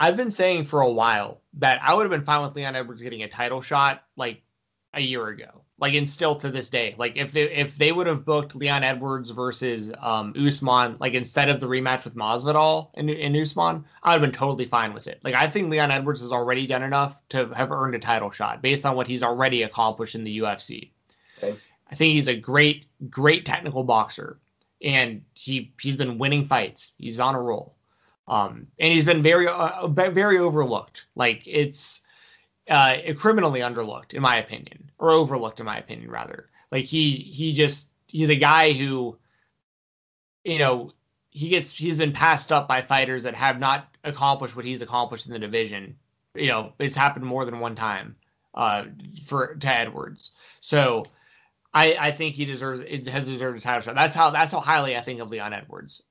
I've been saying for a while that I would have been fine with Leon Edwards getting a title shot like a year ago like and still to this day. Like if they, if they would have booked Leon Edwards versus um Usman like instead of the rematch with Masvidal in, in Usman I would have been totally fine with it. Like I think Leon Edwards has already done enough to have earned a title shot based on what he's already accomplished in the UFC Same. I think he's a great great technical boxer and he he's been winning fights. He's on a roll. Um and he's been very uh, very overlooked. Like it's uh, criminally underlooked, in my opinion, or overlooked, in my opinion, rather. Like he he just he's a guy who, you know, he gets he's been passed up by fighters that have not accomplished what he's accomplished in the division. You know, it's happened more than one time uh, for to Edwards. So I I think he deserves it has deserved a title shot. That's how that's how highly I think of Leon Edwards.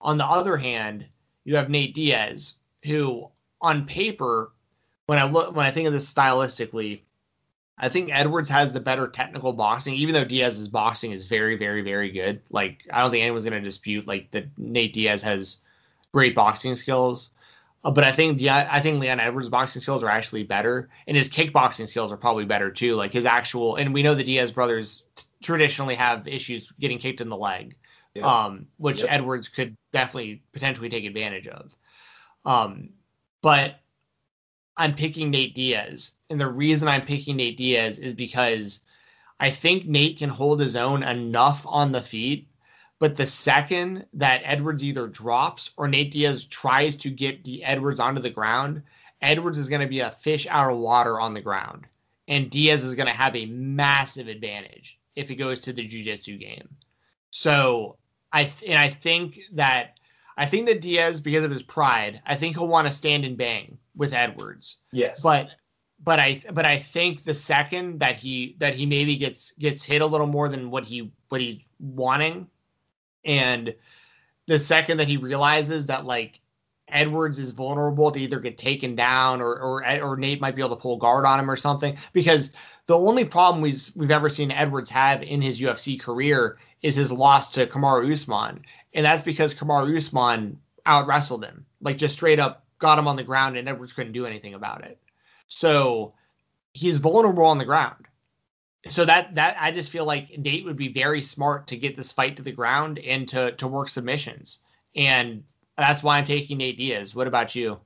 On the other hand, you have Nate Diaz, who on paper when I look when I think of this stylistically, I think Edwards has the better technical boxing, even though Diaz's boxing is very, very, very good. Like I don't think anyone's gonna dispute like that Nate Diaz has great boxing skills. Uh, but I think the I think Leon Edwards' boxing skills are actually better, and his kickboxing skills are probably better too. Like his actual, and we know the Diaz brothers t- traditionally have issues getting kicked in the leg, yeah. um, which yep. Edwards could definitely potentially take advantage of. Um, but I'm picking Nate Diaz, and the reason I'm picking Nate Diaz is because I think Nate can hold his own enough on the feet but the second that Edwards either drops or Nate Diaz tries to get the Edwards onto the ground, Edwards is going to be a fish out of water on the ground. And Diaz is going to have a massive advantage if it goes to the jiu-jitsu game. So I and I think that I think that Diaz, because of his pride, I think he'll want to stand and bang with Edwards. Yes. But but I but I think the second that he that he maybe gets gets hit a little more than what he what he's wanting, and the second that he realizes that like Edwards is vulnerable to either get taken down or or or Nate might be able to pull guard on him or something. Because the only problem we've we've ever seen Edwards have in his UFC career is his loss to Kamaru Usman, and that's because Kamaru Usman out wrestled him, like just straight up got him on the ground, and Edwards couldn't do anything about it. So he's vulnerable on the ground so that that I just feel like Nate would be very smart to get this fight to the ground and to to work submissions, and that's why I'm taking Nate Diaz. What about you?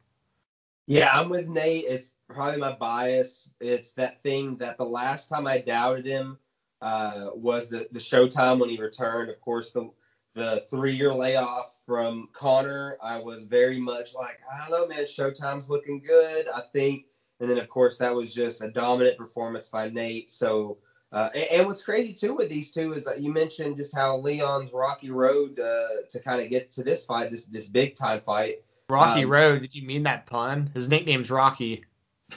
Yeah, I'm with Nate. It's probably my bias. It's that thing that the last time I doubted him uh, was the the Showtime when he returned. Of course, the the three year layoff from Conor, I was very much like, I don't know, man. Showtime's looking good. I think. And then, of course, that was just a dominant performance by Nate. So uh, and, and, what's crazy too with these two is that you mentioned just how Leon's rocky road uh, to kind of get to this fight, this this big time fight. Rocky um, Road? Did you mean that pun? His nickname's Rocky.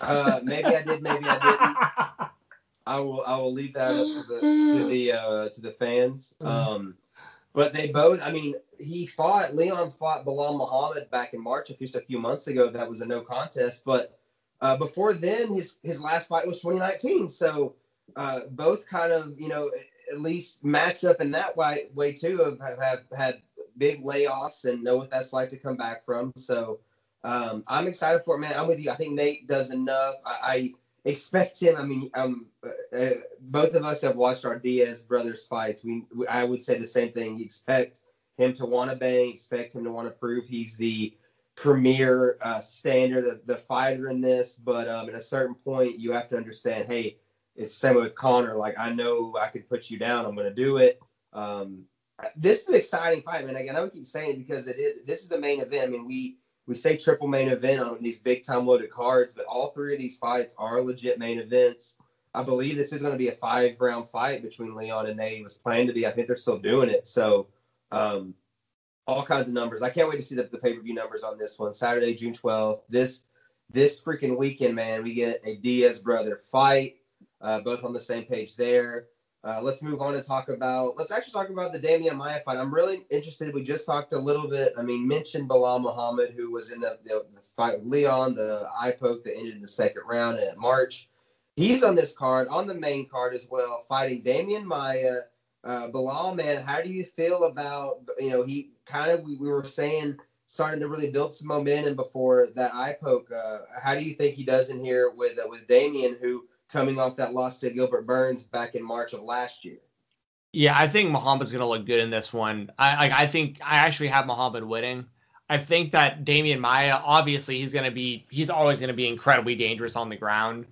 Uh, maybe I did. Maybe I didn't. I will. I will leave that up to the to the uh, to the fans. Mm. Um, but they both. I mean, he fought. Leon fought Belal Muhammad back in March, just a few months ago. That was a no contest. But uh, before then, his his last fight was 2019. So uh, both kind of, you know, at least match up in that way, way too, have, have had big layoffs and know what that's like to come back from. So um, I'm excited for it, man. I'm with you. I think Nate does enough. I, I expect him. I mean, um, uh, uh, both of us have watched our Diaz brothers fights. We, we I would say the same thing. You expect him to want to bang, expect him to want to prove he's the premier uh, standard, the, the fighter in this. But um, at a certain point, you have to understand, hey, it's same with Conor. Like I know I could put you down. I'm going to do it. Um, this is an exciting fight, man. Again, I would keep saying because it is. This is the main event. I mean, we we say triple main event on these big time loaded cards, but all three of these fights are legit main events. I believe this is going to be a five round fight between Leon and Nate. It was planned to be. I think they're still doing it. So, um, all kinds of numbers. I can't wait to see the, the pay per view numbers on this one. Saturday, June 12th. This this freaking weekend, man, we get a Diaz brother fight uh, both on the same page there. Uh, let's move on and talk about. Let's actually talk about the Demian Maia fight. I'm really interested. We just talked a little bit. I mean, mentioned Belal Muhammad, who was in the, the, the fight with Leon, the eye poke that ended in the second round in March. He's on this card, on the main card as well, fighting Demian Maia. Uh, Belal, man, how do you feel about you know he kind of we, we were saying starting to really build some momentum before that eye poke. Uh, how do you think he does in here with uh, with Demian, who coming off that loss to Gilbert Burns back in March of last year. Yeah, I think Muhammad's going to look good in this one. I, I, I think I actually have Muhammad winning. I think that Demian Maia, obviously, he's going to be, he's always going to be incredibly dangerous on the ground.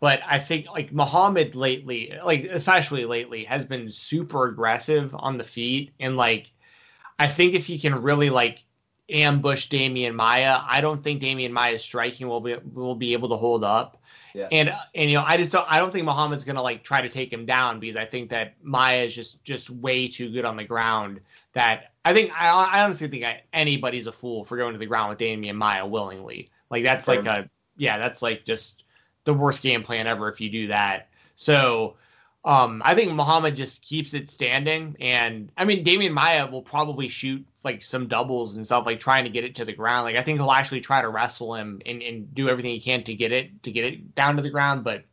But I think like Muhammad lately, like especially lately, has been super aggressive on the feet. And like, I think if he can really like ambush Demian Maia, I don't think Demian Maia's striking will be will be able to hold up. Yes. And and you know, I just don't I don't think Muhammad's gonna like try to take him down because I think that Maia is just just way too good on the ground. That I think I, I honestly think I, anybody's a fool for going to the ground with Demian Maia willingly. Like that's like a yeah, that's like just the worst game plan ever if you do that. So um, I think Muhammad just keeps it standing, and I mean Demian Maia will probably shoot like some doubles and stuff, like trying to get it to the ground. Like I think he'll actually try to wrestle him and, and do everything he can to get it to get it down to the ground. But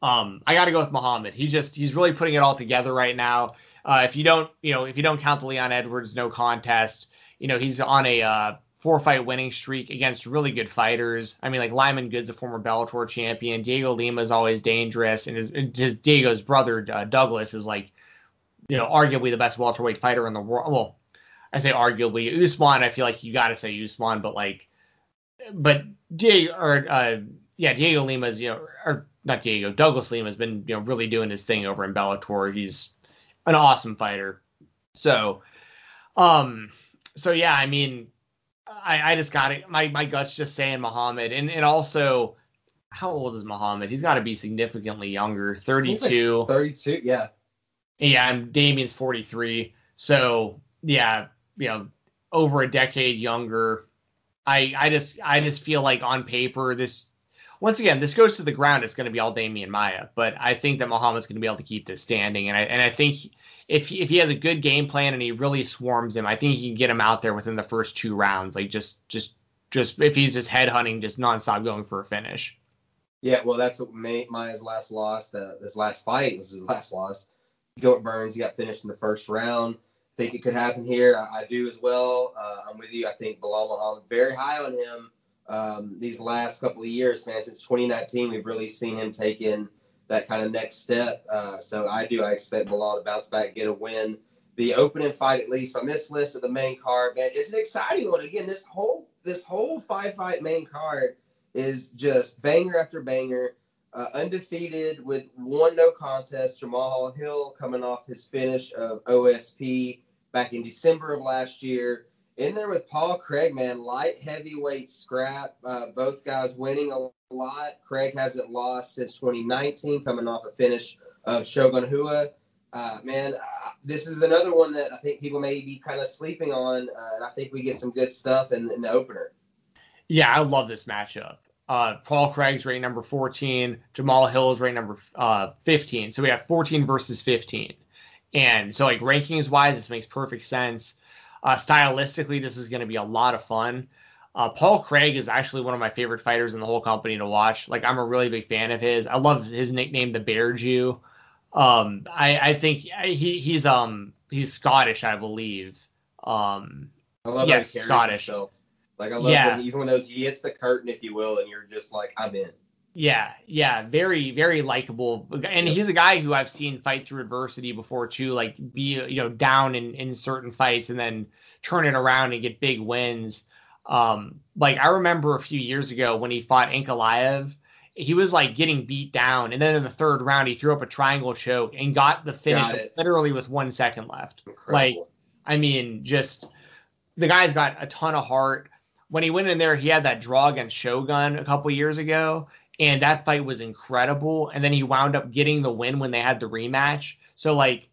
um, I got to go with Muhammad. He's just he's really putting it all together right now. Uh, if you don't you know if you don't count the Leon Edwards no contest, you know he's on a uh, four fight winning streak against really good fighters. I mean, like Lyman Good's a former Bellator champion. Diego Lima is always dangerous, and his, his Diego's brother uh, Douglas is like, you know, arguably the best welterweight fighter in the world. Well, I say arguably Usman. I feel like you got to say Usman, but like, but Diego or uh, yeah, Diego Lima's you know or not Diego Douglas Lima has been you know really doing his thing over in Bellator. He's an awesome fighter. So, um, so yeah, I mean I, I just got it. My my gut's just saying Muhammad, and and also, how old is Muhammad? He's got to be significantly younger. Thirty two. Like Thirty two. Yeah. Yeah, and Demian's forty three. So yeah, you know, over a decade younger. I I just I just feel like on paper this once again, this goes to the ground. It's going to be all Demian Maia, but I think that Muhammad's going to be able to keep this standing, and I and I think if if he has a good game plan and he really swarms him, I think he can get him out there within the first two rounds. Like just just just if he's just head hunting, just nonstop going for a finish. Yeah, well, that's Maia's last loss. The, his last fight was his last loss. Gilbert Burns, he got finished in the first round. Think it could happen here. I, I do as well. Uh, I'm with you. I think Belal Muhammad very high on him um, these last couple of years, man. Since 2019, we've really seen him take in that kind of next step. Uh, so I do. I expect Belal to bounce back, get a win. The opening fight, at least on this list of the main card, man, it's an exciting one. Again, this whole this whole five fight main card is just banger after banger. Uh, undefeated with one no contest. Jamal Hill coming off his finish of OSP back in December of last year in there with Paul Craig, man, light heavyweight scrap. Uh, both guys winning a lot. Craig hasn't lost since 2019, coming off a finish of Shogun Rua. Uh, man, uh, this is another one that I think people may be kind of sleeping on, uh, and I think we get some good stuff in, in the opener. Yeah, I love this matchup. Uh, Paul Craig's ranked number 14. Jamal Hill is ranked number uh, 15. So we have 14 versus 15. And so, like, rankings wise, this makes perfect sense. Uh, stylistically, this is going to be a lot of fun. Uh, Paul Craig is actually one of my favorite fighters in the whole company to watch. Like I'm a really big fan of his. I love his nickname, the Bear Jew. Um, I, I think he he's um he's Scottish, I believe. Um, I love yes, Scottish. Himself. Like I love yeah. when he's one of those he hits the curtain, if you will, and you're just like I'm in. Yeah, yeah, very, very likable, and he's a guy who I've seen fight through adversity before too, like be you know down in in certain fights and then turn it around and get big wins. Um, like I remember a few years ago when he fought Ankalaev, he was like getting beat down, and then in the third round he threw up a triangle choke and got the finish got literally with one second left. Incredible. Like, I mean, just the guy's got a ton of heart. When he went in there, he had that draw against Shogun a couple years ago, and that fight was incredible. And then he wound up getting the win when they had the rematch. So like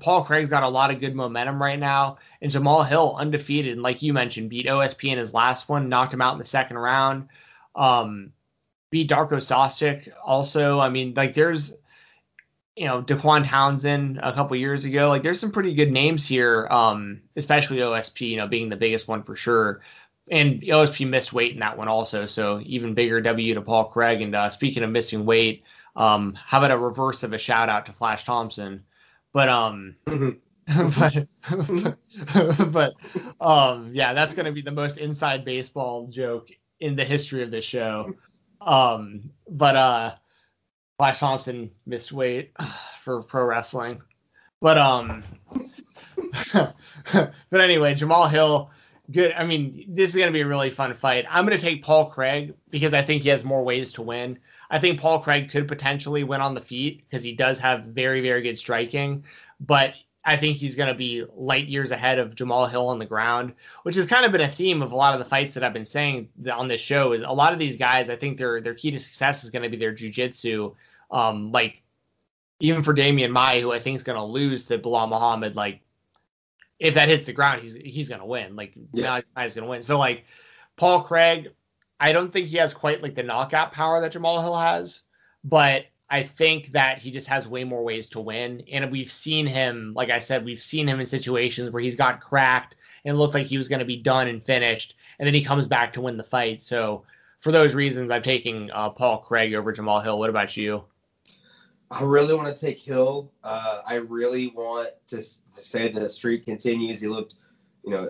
Paul Craig's got a lot of good momentum right now, and Jamal Hill undefeated, and like you mentioned, beat OSP in his last one, knocked him out in the second round. Um, beat Darko Stosic also. I mean, like there's you know Dequan Townsend a couple years ago. Like there's some pretty good names here, um, especially OSP. You know, being the biggest one for sure and OSP missed weight in that one also, so even bigger W to Paul Craig. And uh, speaking of missing weight, um, how about a reverse of a shout out to Flash Thompson? But um, but but um, yeah, that's gonna be the most inside baseball joke in the history of this show. Um, but uh, Flash Thompson missed weight for pro wrestling, but um, but anyway, Jamal Hill good. I mean, this is going to be a really fun fight. I'm going to take Paul Craig because I think he has more ways to win. I think Paul Craig could potentially win on the feet because he does have very, very good striking. But I think he's going to be light years ahead of Jamal Hill on the ground, which has kind of been a theme of a lot of the fights that I've been saying on this show. Is a lot of these guys, I think their their key to success is going to be their jujitsu. Um, like even for Demian Maia, who I think is going to lose to Belal Muhammad, like if that hits the ground, he's he's gonna win. Like yeah. he's gonna win. So like Paul Craig, I don't think he has quite like the knockout power that Jamal Hill has, but I think that he just has way more ways to win. And we've seen him, like I said, we've seen him in situations where he's got cracked and looked like he was going to be done and finished, and then he comes back to win the fight. So for those reasons, I'm taking uh, Paul Craig over Jamal Hill. What about you? I really want to take Hill. Uh, I really want to, to say the streak continues. He looked, you know,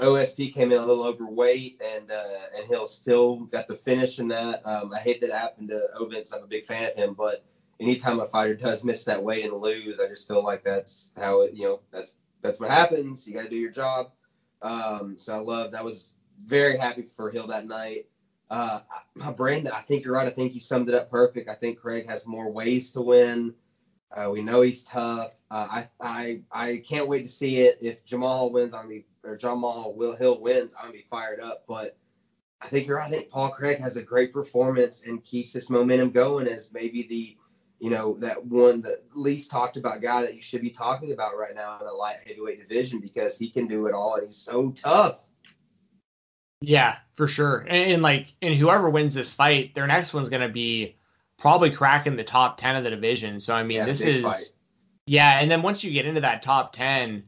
OSP came in a little overweight, and uh, and Hill still got the finish in that. Um, I hate that happened to Ovince. I'm a big fan of him, but anytime a fighter does miss that weight and lose, I just feel like that's how it. You know, that's that's what happens. You got to do your job. Um, so I love that. Was very happy for Hill that night. Uh, Brandon, I think you're right. I think you summed it up perfect. I think Craig has more ways to win. Uh, we know he's tough. Uh, I, I I can't wait to see it. If Jamal wins, I'm be or Jamal Will Hill wins, I'm gonna be fired up. But I think you're right. I think Paul Craig has a great performance and keeps this momentum going as maybe the you know that one the least talked about guy that you should be talking about right now in the light heavyweight division because he can do it all and he's so tough. Yeah, for sure. And, and, like, and whoever wins this fight, their next one's going to be probably cracking the top 10 of the division. So, I mean, yeah, this is, fight. yeah. And then once you get into that top 10,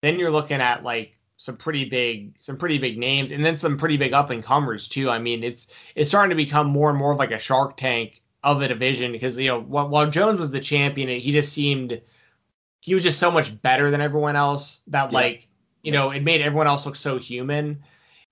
then you're looking at like some pretty big, some pretty big names and then some pretty big up and comers too. I mean, it's, it's starting to become more and more of like a shark tank of a division because, you know, while, while Jones was the champion, he just seemed, he was just so much better than everyone else that yeah. like, you know, it made everyone else look so human.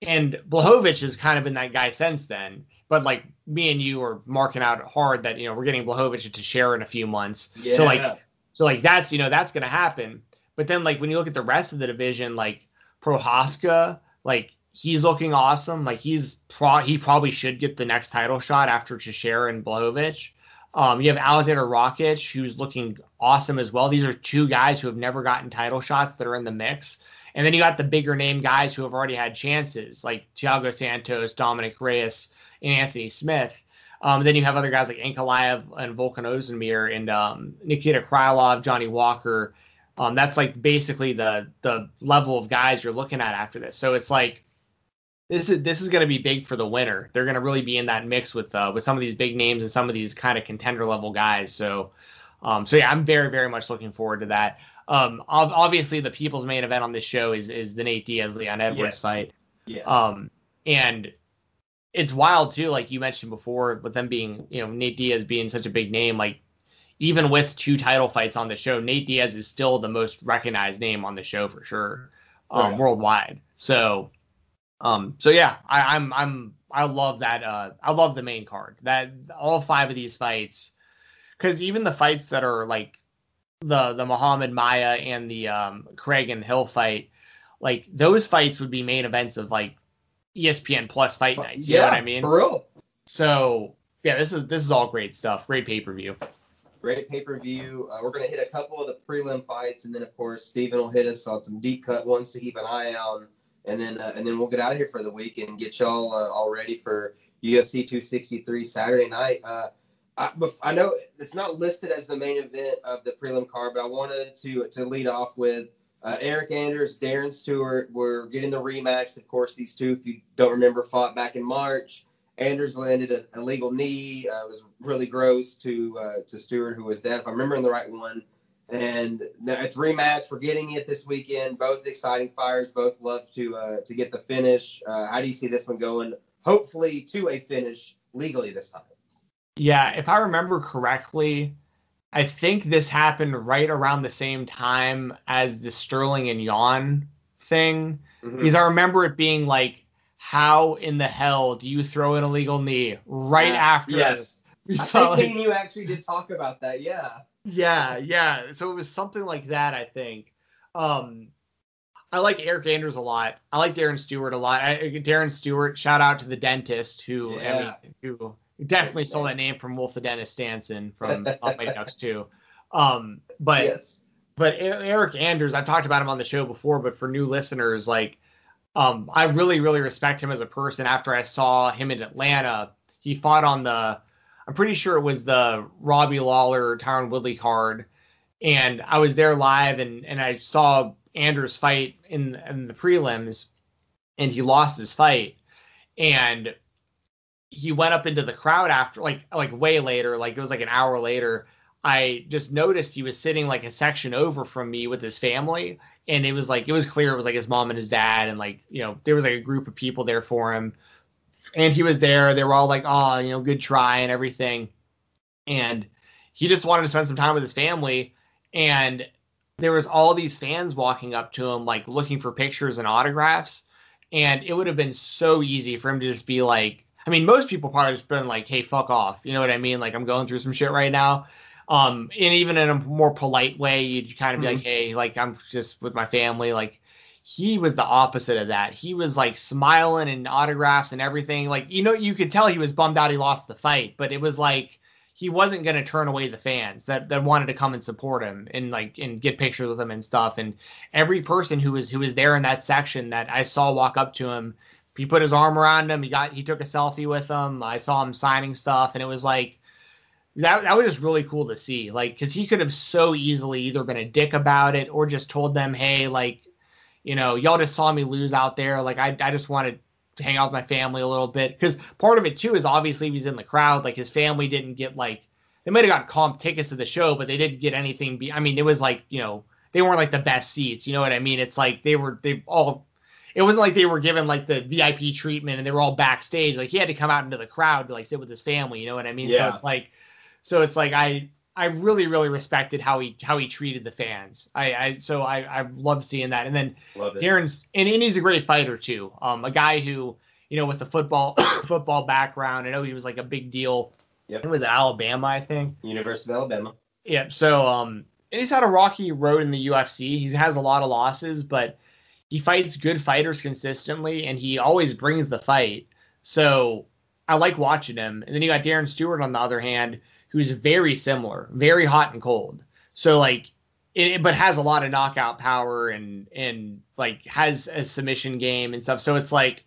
And Blachowicz has kind of been that guy since then. But like me and you are marking out hard that you know we're getting Blachowicz Teixeira in a few months. Yeah. So like so like that's you know that's gonna happen. But then like when you look at the rest of the division, like Prochazka, like he's looking awesome. Like he's pro he probably should get the next title shot after Teixeira and Blachowicz. Um, you have Alexander Rakic, who's looking awesome as well. These are two guys who have never gotten title shots that are in the mix. And then you got the bigger name guys who have already had chances, like Thiago Santos, Dominick Reyes, and Anthony Smith. Um, then you have other guys like Ankalaev and Volkan Oezdemir and um, Nikita Krylov, Johnny Walker. Um, that's like basically the the level of guys you're looking at after this. So it's like this is this is going to be big for the winner. They're going to really be in that mix with uh, with some of these big names and some of these kind of contender level guys. So um, so yeah, I'm very very much looking forward to that. Um, obviously, the people's main event on this show is is the Nate Diaz Leon Edwards yes. fight. Yes. Um, and it's wild too, like you mentioned before, with them being, you know, Nate Diaz being such a big name, like even with two title fights on the show, Nate Diaz is still the most recognized name on the show for sure, um, right. worldwide. So, um, so yeah, I, I'm I'm I love that. Uh, I love the main card. That all five of these fights, because even the fights that are like the the Muhammad Maia and the um, Craig and Hill fight, like those fights would be main events of like ESPN Plus fight nights. You yeah, know what I mean? For real. So yeah, this is this is all great stuff. Great pay per view. Great pay per view. Uh, we're gonna hit a couple of the prelim fights, and then of course Steven will hit us on some deep cut ones to keep an eye on, and then uh, and then we'll get out of here for the week and get y'all uh, all ready for UFC 263 Saturday night. I, I know it's not listed as the main event of the prelim card, but I wanted to to lead off with uh, Eryk Anders, Darren Stewart. We're getting the rematch. Of course, these two, if you don't remember, fought back in March. Anders landed an illegal knee. Uh, it was really gross to uh, to Stewart, who was dead, if I'm remembering the right one. And it's rematch. We're getting it this weekend. Both exciting fires. Both love to uh, to get the finish. Uh, how do you see this one going? Hopefully to a finish legally this time. Yeah, if I remember correctly, I think this happened right around the same time as the Sterling and Yan thing. Mm-hmm. Because I remember it being like, how in the hell do you throw an illegal knee right uh, after? Yes. I think like, you actually did talk about that. Yeah. Yeah, yeah. So it was something like that, I think. Um, I like Eryk Anders a lot. I like Darren Stewart a lot. I, Darren Stewart, shout out to the dentist who, yeah. I mean, who definitely stole that name from Wolf the Dentist Stansson from Mighty Ducks too. Um, but yes. but Eryk Anders, I've talked about him on the show before, but for new listeners, like um, I really really respect him as a person. After I saw him in Atlanta, he fought on the I'm pretty sure it was the Robbie Lawler Tyron Woodley card, and I was there live and and I saw Anders fight in in the prelims, and he lost his fight, and he went up into the crowd after like like way later like it was like an hour later i just noticed he was sitting like a section over from me with his family and it was like it was clear it was like his mom and his dad and like you know there was like a group of people there for him. And he was there they were all like oh you know good try and everything. And he just wanted to spend some time with his family and there was all these fans walking up to him like looking for pictures and autographs and it would have been so easy for him to just be like, I mean, most people probably just been like, "Hey, fuck off," you know what I mean? Like I'm going through some shit right now. Um, and even in a more polite way, you'd kind of be mm-hmm. like, "Hey, like I'm just with my family." Like he was the opposite of that. He was like smiling and autographs and everything. Like you know, you could tell he was bummed out he lost the fight, but it was like he wasn't going to turn away the fans that, that wanted to come and support him and like and get pictures with him and stuff. And every person who was who was there in that section that I saw walk up to him, he put his arm around him. He got he took a selfie with him. I saw him signing stuff, and it was like that. That was just really cool to see. Like because he could have so easily either been a dick about it or just told them, hey, like you know, y'all just saw me lose out there. Like I I just wanted to hang out with my family a little bit because part of it too is obviously he's in the crowd. Like his family didn't get like they might have got comp tickets to the show, but they didn't get anything. Be- I mean, it was like you know they weren't like the best seats. You know what I mean? It's like they were they all. It wasn't like they were given like the VIP treatment and they were all backstage. Like he had to come out into the crowd to like sit with his family. You know what I mean? Yeah. So it's like, so it's like I I really really respected how he how he treated the fans. I, I so I I love seeing that. And then Darren's and, and he's a great fighter too. Um, a guy who you know with the football football background. I know he was like a big deal. Yep. It was Alabama, I think. University of Alabama. Yep. So um, and he's had a rocky road in the UFC. He has a lot of losses, but he fights good fighters consistently, and he always brings the fight. So I like watching him. And then you got Darren Stewart on the other hand who's very similar, very hot and cold. So like it, but has a lot of knockout power and and like has a submission game and stuff. So it's like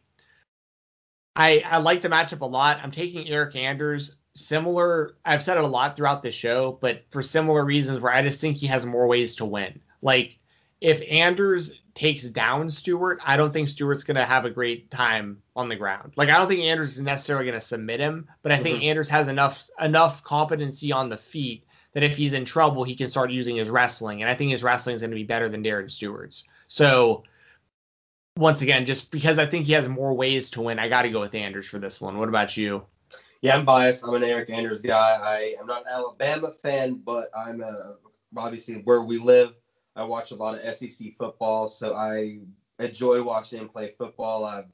I I like the matchup a lot. I'm taking Eryk Anders similar I've said it a lot throughout the show, but for similar reasons where I just think he has more ways to win. Like if Anders takes down Stewart, I don't think Stewart's going to have a great time on the ground. Like I don't think Anders is necessarily going to submit him, but I think mm-hmm. Anders has enough enough competency on the feet that if he's in trouble, he can start using his wrestling, and I think his wrestling is going to be better than Darren Stewart's. So once again, just because I think he has more ways to win, I got to go with Anders for this one. What about you? Yeah, I'm biased. I'm an Eryk Anders guy. I am not an Alabama fan, but I'm a, obviously where we live. I watch a lot of SEC football, so I enjoy watching him play football. I've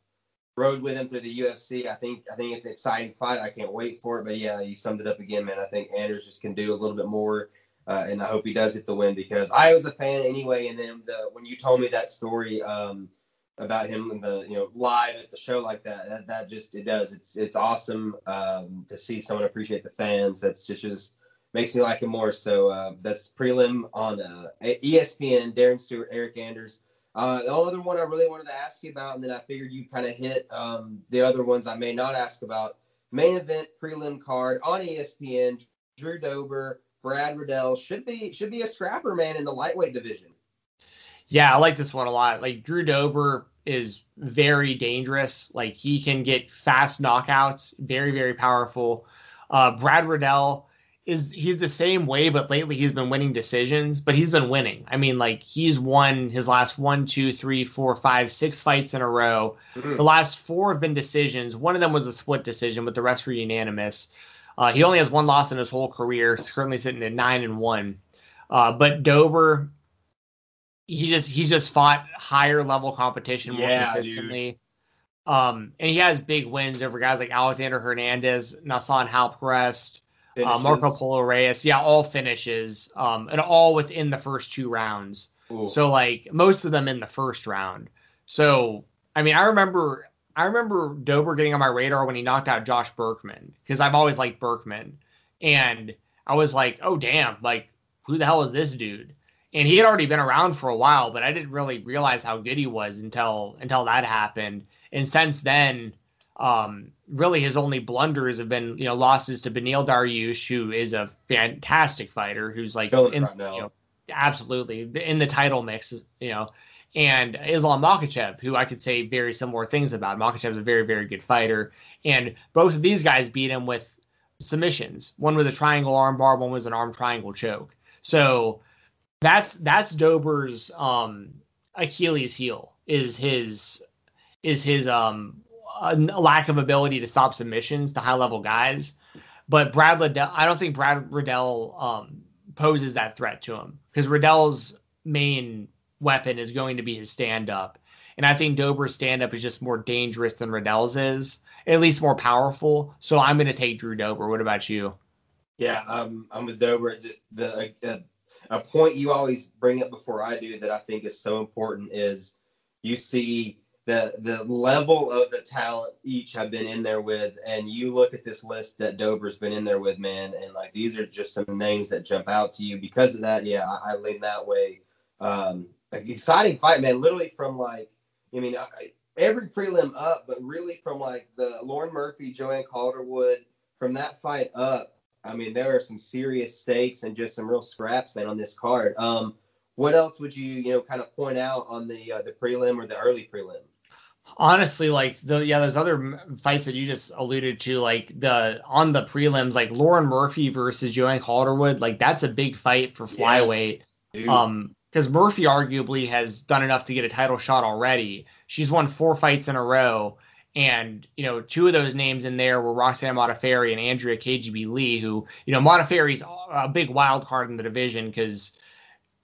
rode with him through the UFC. I think I think it's an exciting fight. I can't wait for it. But yeah, you summed it up again, man. I think Anders just can do a little bit more, uh, and I hope he does get the win because I was a fan anyway. And then the, when you told me that story um, about him and the you know live at the show like that, that, that just it does. It's it's awesome um, to see someone appreciate the fans. That's just just makes me like him more. So uh, that's prelim on uh, ESPN. Darren Stewart, Eryk Anders. Uh, the other one I really wanted to ask you about, and then I figured you kind of hit um, the other ones I may not ask about. Main event prelim card on ESPN. Drew Dober, Brad Riddell should be should be a scrapper man in the lightweight division. Yeah, I like this one a lot. Like Drew Dober is very dangerous. Like he can get fast knockouts, very very powerful. Uh, Brad Riddell is he's the same way, but lately he's been winning decisions, but he's been winning. I mean, like he's won his last one, two, three, four, five, six fights in a row. Mm-hmm. The last four have been decisions. One of them was a split decision, but the rest were unanimous. Uh, he only has one loss in his whole career. He's currently sitting at nine and one. Uh, but Dober, he just he's just fought higher level competition more yeah, consistently. Dude. Um, and he has big wins over guys like Alexander Hernandez, Nassan Uh, Marco Polo Reyes, yeah, all finishes, um, and all within the first two rounds. Ooh. So like most of them in the first round. So I mean, I remember I remember Dober getting on my radar when he knocked out Josh Burkman because I've always liked Burkman, and I was like, oh damn, like who the hell is this dude? And he had already been around for a while, but I didn't really realize how good he was until until that happened. And since then, um, really his only blunders have been you know losses to Beneil Dariush, who is a fantastic fighter, who's like in, right you know, absolutely in the title mix, you know, and Islam Makhachev, who I could say very similar things about. Makhachev is a very very good fighter, and both of these guys beat him with submissions. One was a triangle armbar, one was an arm triangle choke. So that's that's Dober's um, Achilles heel is his is his um a lack of ability to stop submissions to high level guys. But Brad Riddell, I don't think Brad Riddell um, poses that threat to him because Riddell's main weapon is going to be his stand up. and I think Dober's stand up is just more dangerous than Riddell's is, at least more powerful. So I'm going to take Drew Dober. What about you? Yeah, um, I'm with Dober. Just the uh, a point you always bring up before I do that I think is so important is you see the the level of the talent each have been in there with, and you look at this list that Dober's been in there with, man, and like these are just some names that jump out to you because of that. Yeah, I, I lean that way. Um, exciting fight, man. Literally from like, I mean, I, every prelim up, but really from like the Lauren Murphy, Joanne Calderwood, from that fight up. I mean, there are some serious stakes and just some real scraps, man, on this card. Um, what else would you, you know, kind of point out on the uh, the prelim or the early prelim? Honestly like the yeah there's other fights that you just alluded to like the on the prelims like lauren murphy versus joanne calderwood like that's a big fight for flyweight. Yes, um because murphy arguably has done enough to get a title shot already. She's won four fights in a row. And you know two of those names in there were roxanne modafferi and andrea kgb lee who you know modafferi's a big wild card in the division because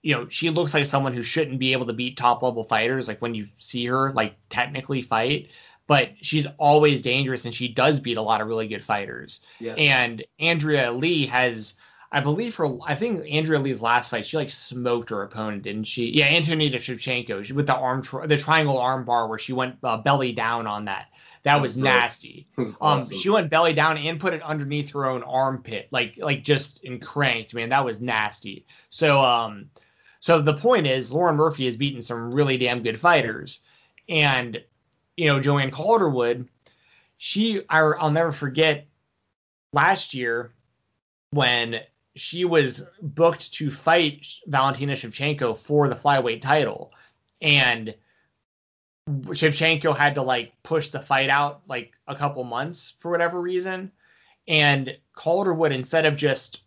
you know, she looks like someone who shouldn't be able to beat top level fighters, like when you see her like technically fight, but she's always dangerous and she does beat a lot of really good fighters. Yes. And Andrea Lee has I believe her I think Andrea Lee's last fight, she like smoked her opponent, didn't she? Yeah, Antonina Shevchenko with the arm the triangle arm bar where she went uh, belly down on that. That was, was nasty. Was um, awesome. she went belly down and put it underneath her own armpit, like like just and cranked, man. That was nasty. So um, so the point is, Lauren Murphy has beaten some really damn good fighters, and you know Joanne Calderwood, she I, I'll never forget last year when she was booked to fight Valentina Shevchenko for the flyweight title, and Shevchenko had to like push the fight out like a couple months for whatever reason, and Calderwood instead of just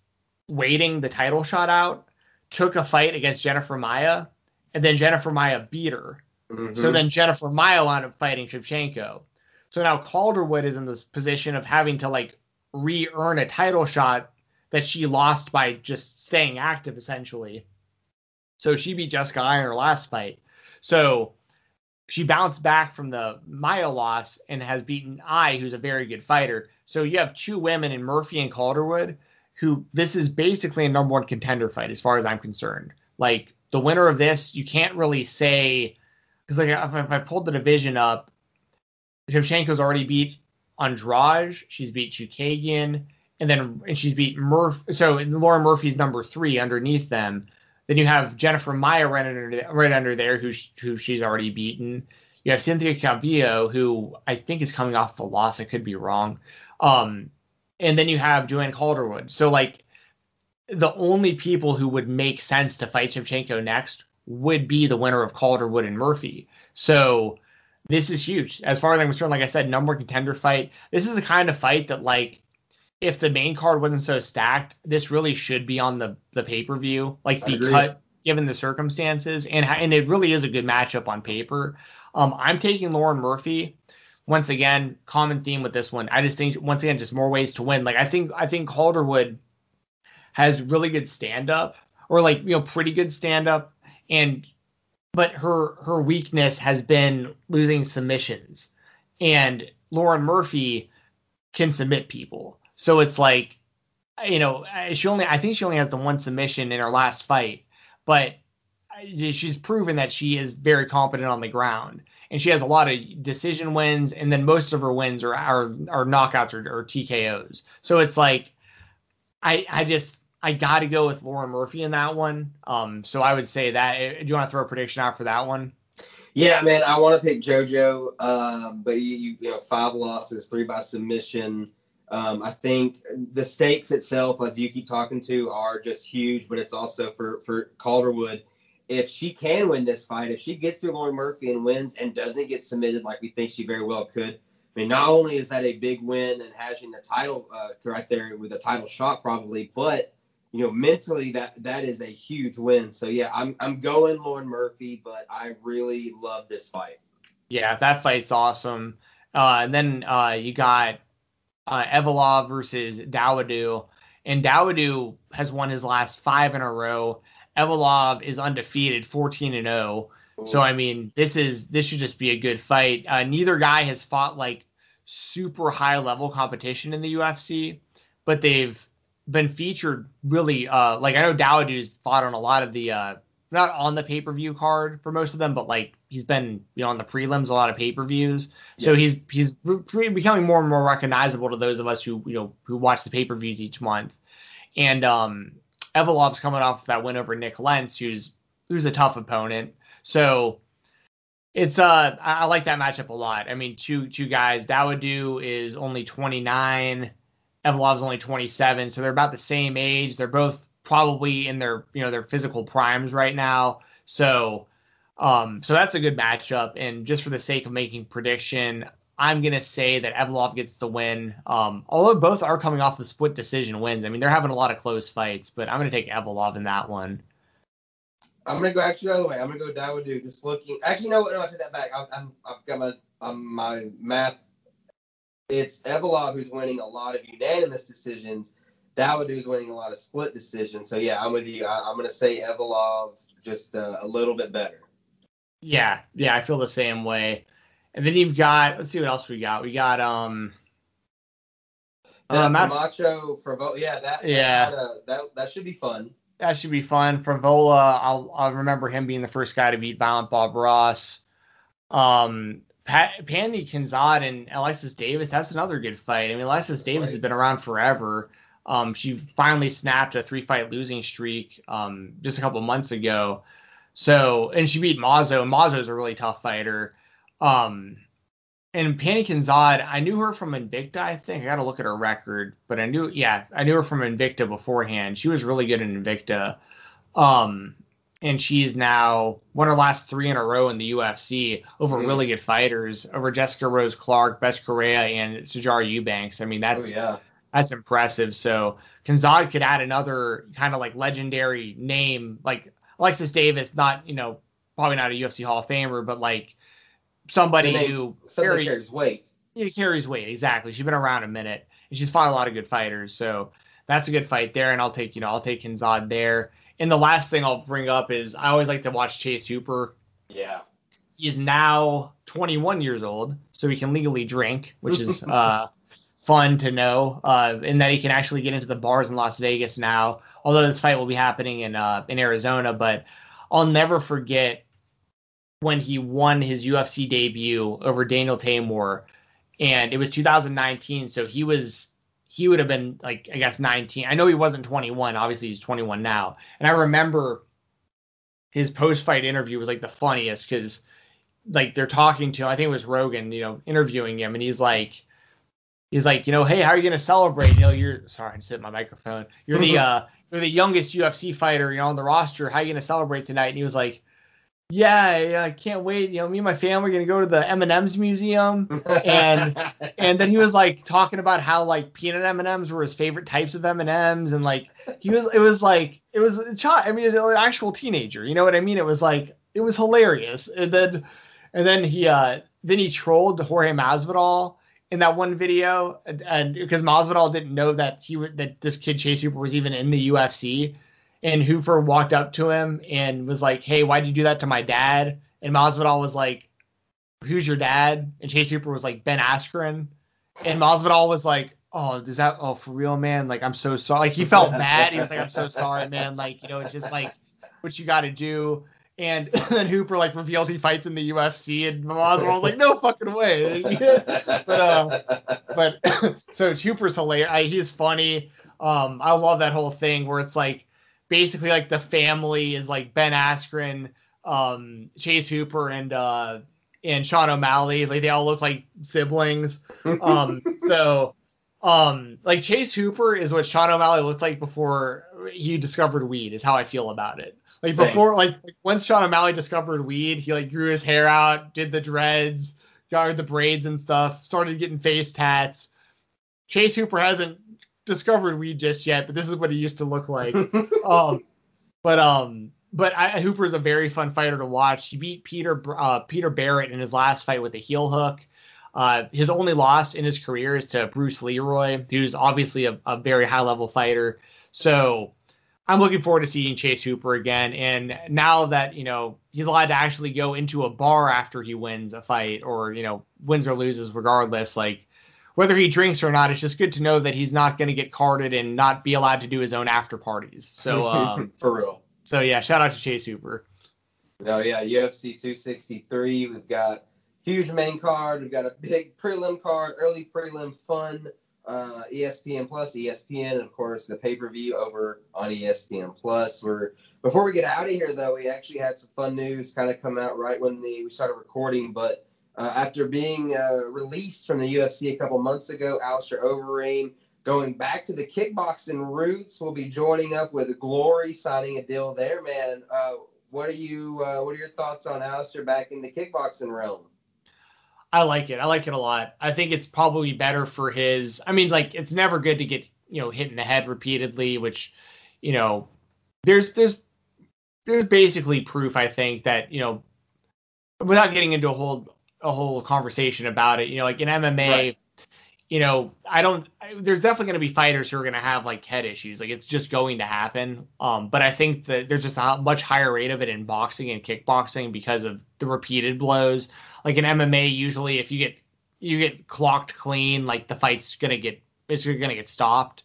waiting the title shot out took a fight against Jennifer Maia, and then Jennifer Maia beat her. Mm-hmm. So then Jennifer Maia wound up fighting Shevchenko. So now Calderwood is in this position of having to like re-earn a title shot that she lost by just staying active essentially. So she beat Jessica Eye in her last fight. So she bounced back from the Maia loss and has beaten I, who's a very good fighter. So you have two women in Murphy and Calderwood who this is basically a number one contender fight as far as I'm concerned. Like the winner of this, you can't really say because like if, if, I pulled the division up, Shevchenko's already beat Andrade, she's beat Chookagian, and then and she's beat Murphy. So Laura Murphy's number three underneath them. Then you have Jennifer Maia right under right under there, who who she's already beaten. You have Cynthia Calvillo, who I think is coming off a loss. I could be wrong. Um, and then you have Joanne Calderwood. So like the only people who would make sense to fight Shevchenko next would be the winner of Calderwood and Murphy. So this is huge. As far as I'm concerned, like I said, number contender fight. This is the kind of fight that like if the main card wasn't so stacked, this really should be on the the pay per view. Like be cut given the circumstances, and and it really is a good matchup on paper. Um, I'm taking Lauren Murphy once again, common theme with this one. I just think once again, just more ways to win. Like I think I think Calderwood has really good stand up, or like you know pretty good stand up, and but her her weakness has been losing submissions, and Lauren Murphy can submit people. So it's like, you know, she only I think she only has the one submission in her last fight, but she's proven that she is very competent on the ground and she has a lot of decision wins, and then most of her wins are are, are knockouts or, or TKOs. So it's like, I I just I got to go with Lauren Murphy in that one. Um, so I would say that. Eh, do you want to throw a prediction out for that one? Yeah, man, I want to pick JoJo, um, but you, you, you know five losses, three by submission. Um, I think the stakes itself, as you keep talking to, are just huge. But it's also for for Calderwood if she can win this fight, if she gets through Lauren Murphy and wins and doesn't get submitted like we think she very well could, I mean, not only is that a big win and having the title uh, right there with a title shot probably, but you know, mentally that that is a huge win. So yeah, I'm I'm going Lauren Murphy, but I really love this fight. Yeah, that fight's awesome. Uh, and then uh, you got uh, Evloev versus Dawodu, and Dawodu has won his last five in a row. Evloev is undefeated, 14 and 0. So I mean, this is this should just be a good fight. Uh, neither guy has fought like super high level competition in the UFC, but they've been featured really. Uh, like I know Dawodu's fought on a lot of the uh, not on the pay per view card for most of them, but like he's been you know on the prelims a lot of pay per views. So Yes. he's he's becoming more and more recognizable to those of us who you know who watch the pay per views each month. And um, Evloev's coming off that win over Nik Lentz, who's who's a tough opponent. So it's uh I, like that matchup a lot. I mean, two two guys. Dawodu is only 29, Evloev's only 27, so they're about the same age. They're both probably in their you know their physical primes right now. So um so that's a good matchup. And just for the sake of making prediction, I'm gonna say that Evloev gets the win. Um, although both are coming off of split decision wins. I mean, they're having a lot of close fights, but I'm gonna take Evloev in that one. I'm gonna go actually the other way. I'm gonna go Dawodu. Just looking. Actually, no, no, I take that back. I'm I've got my um, my math. It's Evloev who's winning a lot of unanimous decisions. Dawodu's winning a lot of split decisions. So yeah, I'm with you. I, I'm gonna say Evloev just uh, a little bit better. Yeah, yeah, I feel the same way. And then you've got let's see what else we got. We got um That uh, Macho for yeah, that Yeah. that, uh, that that should be fun. that should be fun. Frevola, I'll I'll remember him being the first guy to beat Violent Bob Ross. Um Pat, Pannie Kianzad and Alexis Davis, that's another good fight. I mean, Alexis Davis Right. has been around forever. Um, she finally snapped a three fight losing streak um, just a couple months ago. So, and she beat Mazo, and Mazo's a really tough fighter. Um, and Pannie Kianzad, I knew her from Invicta, I think. I got to look at her record, but I knew, yeah, I knew her from Invicta beforehand. She was really good in Invicta. Um, and she's now won her last three in a row in the UFC over Mhm. really good fighters, over Jessica Rose Clark, Bethe Correia, and Sijara Eubanks. I mean, that's oh yeah. that's impressive. So Kianzad could add another kind of like legendary name, like Alexis Davis, not you know probably not a UFC Hall of Famer, but like somebody The name- who Something carry- carries weight. yeah, carries weight. Exactly. She's been around a minute and she's fought a lot of good fighters. So that's a good fight there. And I'll take, you know, I'll take Kianzad there. And the last thing I'll bring up is I always like to watch Chase Hooper. Yeah. He is now 21 years old, so he can legally drink, which is uh, fun to know. Uh, and that he can actually get into the bars in Las Vegas now. Although this fight will be happening in uh, in Arizona, but I'll never forget when he won his UFC debut over Daniel Teymur, and it was 2019. So he was he would have been like I guess 19. I know he wasn't 21. Obviously he's 21 now. And I remember his post fight interview was like the funniest because like they're talking to him. I think it was Rogan, you know, interviewing him, and he's like. He's like, you know, hey, how are you gonna celebrate? You know, you're sorry, I just hit my microphone. You're the uh, you're the youngest UFC fighter, you know, on the roster. How are you gonna celebrate tonight? And he was like, yeah, yeah, I can't wait. You know, me and my family are gonna go to the M and M's museum. And- And then he was like talking about how like peanut M and M's were his favorite types of M and M's, and like he was, it was like it was a child. I mean, it was an actual teenager. You know what I mean? It was like it was hilarious. And then, and then he, uh then he trolled Jorge Masvidal in that one video, and, because Masvidal didn't know that he would that this kid Chase Hooper was even in the UFC, and Hooper walked up to him and was like, "Hey, why'd you do that to my dad?" And Masvidal was like, "Who's your dad?" And Chase Hooper was like, "Ben Askren," and Masvidal was like, "Oh, does that? Oh, for real, man? Like, I'm so sorry." Like, he felt bad. He was like, "I'm so sorry, man. Like, you know, it's just like what you got to do." And then Hooper like revealed he fights in the UFC, and Masvidal was like, "No fucking way." but uh, but so Hooper's hilarious. I, he's funny. Um, I love that whole thing where it's like basically like the family is like Ben Askren, um, Chase Hooper, and uh, and Sean O'Malley. Like they all look like siblings. Um, so um, like Chase Hooper is what Sean O'Malley looked like before he discovered weed. Is how I feel about it. Like Same. before, like once Sean O'Malley discovered weed, he like grew his hair out, did the dreads, got the braids and stuff, started getting face tats. Chase Hooper hasn't discovered weed just yet, but this is what he used to look like. um, but um, but I, Hooper is a very fun fighter to watch. He beat Peter uh, Peter Barrett in his last fight with a heel hook. Uh, his only loss in his career is to Bruce Leroy, who's obviously a, a very high level fighter. So I'm looking forward to seeing Chase Hooper again. And now that, you know, he's allowed to actually go into a bar after he wins a fight or, you know, wins or loses regardless, like whether he drinks or not, it's just good to know that he's not going to get carded and not be allowed to do his own after parties. So, um, for real. So, yeah, shout out to Chase Hooper. No, yeah, UFC 263. We've got huge main card. We've got a big prelim card, early prelim fun uh, ESPN Plus, ESPN, and of course the pay per view over on ESPN Plus. We're before we get out of here though, we actually had some fun news kind of come out right when the we started recording. But uh, after being uh, released from the UFC a couple months ago, Alistair Overeem going back to the kickboxing roots will be joining up with Glory, signing a deal there. Man, uh, what are you? Uh, what are your thoughts on Alistair back in the kickboxing realm? I like it. I like it a lot. I think it's probably better for his. I mean, like it's never good to get you know hit in the head repeatedly, which you know there's there's there's basically proof I think that you know without getting into a whole a whole conversation about it, you know, like in MMA. Right. You know, I don't. There's definitely going to be fighters who are going to have like head issues. Like it's just going to happen. Um, but I think that there's just a much higher rate of it in boxing and kickboxing because of the repeated blows like in MMA, usually if you get you get clocked clean, like the fight's gonna get it's gonna get stopped.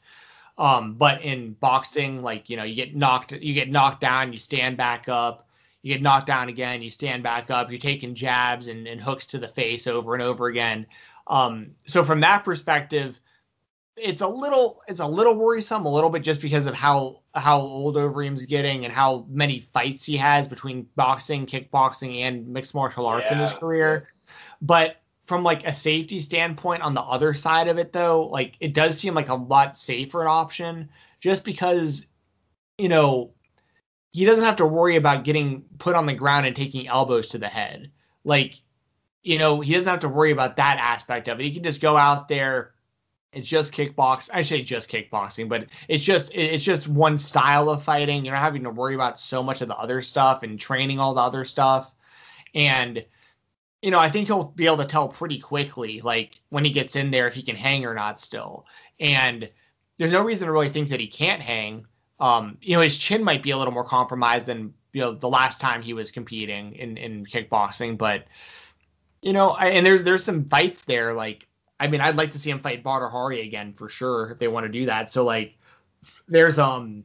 Um, but in boxing, like you know, you get knocked you get knocked down, you stand back up, you get knocked down again, you stand back up, you're taking jabs and, and hooks to the face over and over again. Um, so from that perspective, it's a little it's a little worrisome, a little bit just because of how how old Overeem's getting and how many fights he has between boxing, kickboxing, and mixed martial arts yeah. in his career. But from like a safety standpoint on the other side of it though, like it does seem like a lot safer an option just because you know he doesn't have to worry about getting put on the ground and taking elbows to the head. Like, you know, he doesn't have to worry about that aspect of it. He can just go out there it's just kickbox. I say just kickboxing, but it's just it's just one style of fighting. You're not having to worry about so much of the other stuff and training all the other stuff. And you know, I think he'll be able to tell pretty quickly, like when he gets in there, if he can hang or not still. And there's no reason to really think that he can't hang. Um, you know, his chin might be a little more compromised than you know the last time he was competing in in kickboxing, but you know, I, and there's there's some fights there like I mean, I'd like to see him fight Badr Hari again for sure if they want to do that. So like, there's um,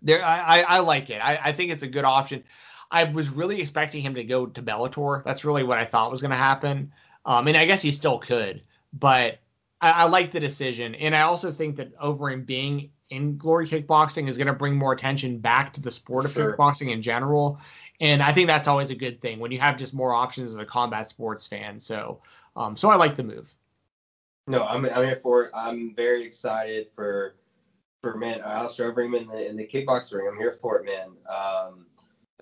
there I I, I like it. I, I think it's a good option. I was really expecting him to go to Bellator. That's really what I thought was going to happen. Um, and I guess he still could, but I, I like the decision. And I also think that Overeem being in Glory Kickboxing is going to bring more attention back to the sport of sure. kickboxing in general. And I think that's always a good thing when you have just more options as a combat sports fan. So, um, so I like the move. No, I'm I'm here for it. I'm very excited for for man Alistair Overeem in the in the kickboxing ring. I'm here for it, man. Um,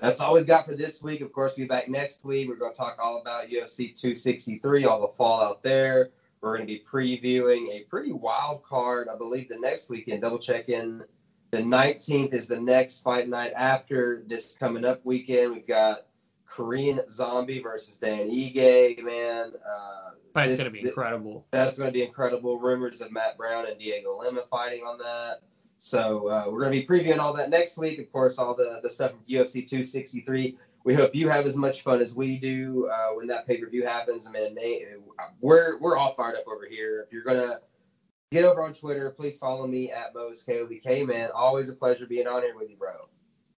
that's all we've got for this week. Of course, we'll be back next week. We're going to talk all about UFC 263, all the fallout there. We're going to be previewing a pretty wild card. I believe the next weekend. Double checking. The 19th is the next fight night after this coming up weekend. We've got Korean Zombie versus Dan Ige, man. Uh, Fight's gonna be incredible. That's gonna be incredible. Rumors of Matt Brown and Dhiego Lima fighting on that. So uh, we're gonna be previewing all that next week. Of course, all the the stuff from UFC 263. We hope you have as much fun as we do uh, when that pay per view happens. I mean, they, we're we're all fired up over here. If you're gonna get over on Twitter, please follow me at Mo's KOBK. Man, always a pleasure being on here with you, bro.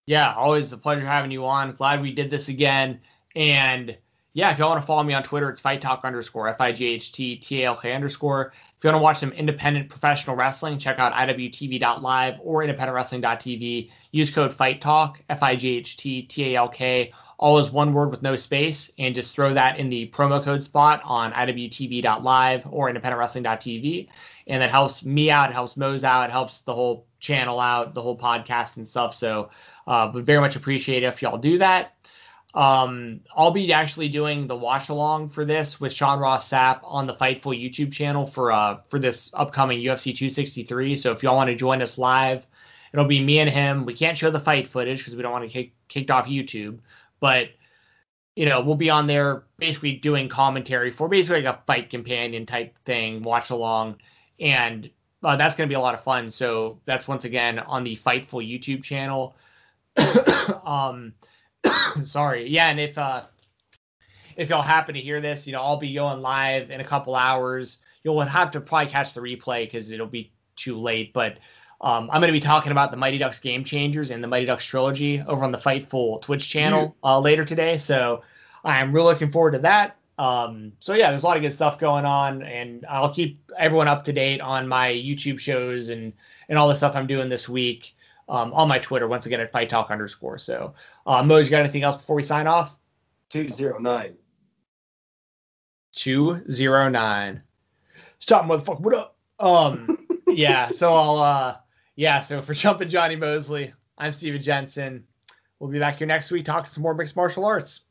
Yeah, always a pleasure having you on. Glad we did this again. And yeah, if y'all want to follow me on Twitter, it's fight talk underscore F I G H T T A L K underscore. If you want to watch some independent professional wrestling, check out IWTV.live or independentwrestling.tv. Use code Fight Talk F I G H T T A L K. All is one word with no space, and just throw that in the promo code spot on IWTV.live or independentwrestling.tv. And that helps me out, it helps Mose out, it helps the whole channel out, the whole podcast and stuff. So, uh, would very much appreciate if y'all do that. Um, I'll be actually doing the watch along for this with Sean Ross Sapp on the Fightful YouTube channel for uh for this upcoming UFC 263. So if y'all want to join us live, it'll be me and him. We can't show the fight footage because we don't want to kick kicked off YouTube, but you know we'll be on there basically doing commentary for basically like a fight companion type thing, watch along, and uh, that's going to be a lot of fun. So that's once again on the Fightful YouTube channel. um, sorry, yeah, and if uh, if y'all happen to hear this, you know, I'll be going live in a couple hours. You'll have to probably catch the replay because it'll be too late. But um, I'm going to be talking about the Mighty Ducks Game Changers and the Mighty Ducks trilogy over on the Fightful Twitch channel uh, later today. So I'm really looking forward to that. Um, so yeah, there's a lot of good stuff going on, and I'll keep everyone up to date on my YouTube shows and and all the stuff I'm doing this week um, on my Twitter. Once again at Fight Talk underscore. So, uh, Mo, you got anything else before we sign off? Two zero nine. Two zero nine. Stop, motherfucker! What up? Um, yeah. So I'll uh, yeah. So for Jumping Johnny Mosley, I'm Steven Jensen. We'll be back here next week talking some more mixed martial arts.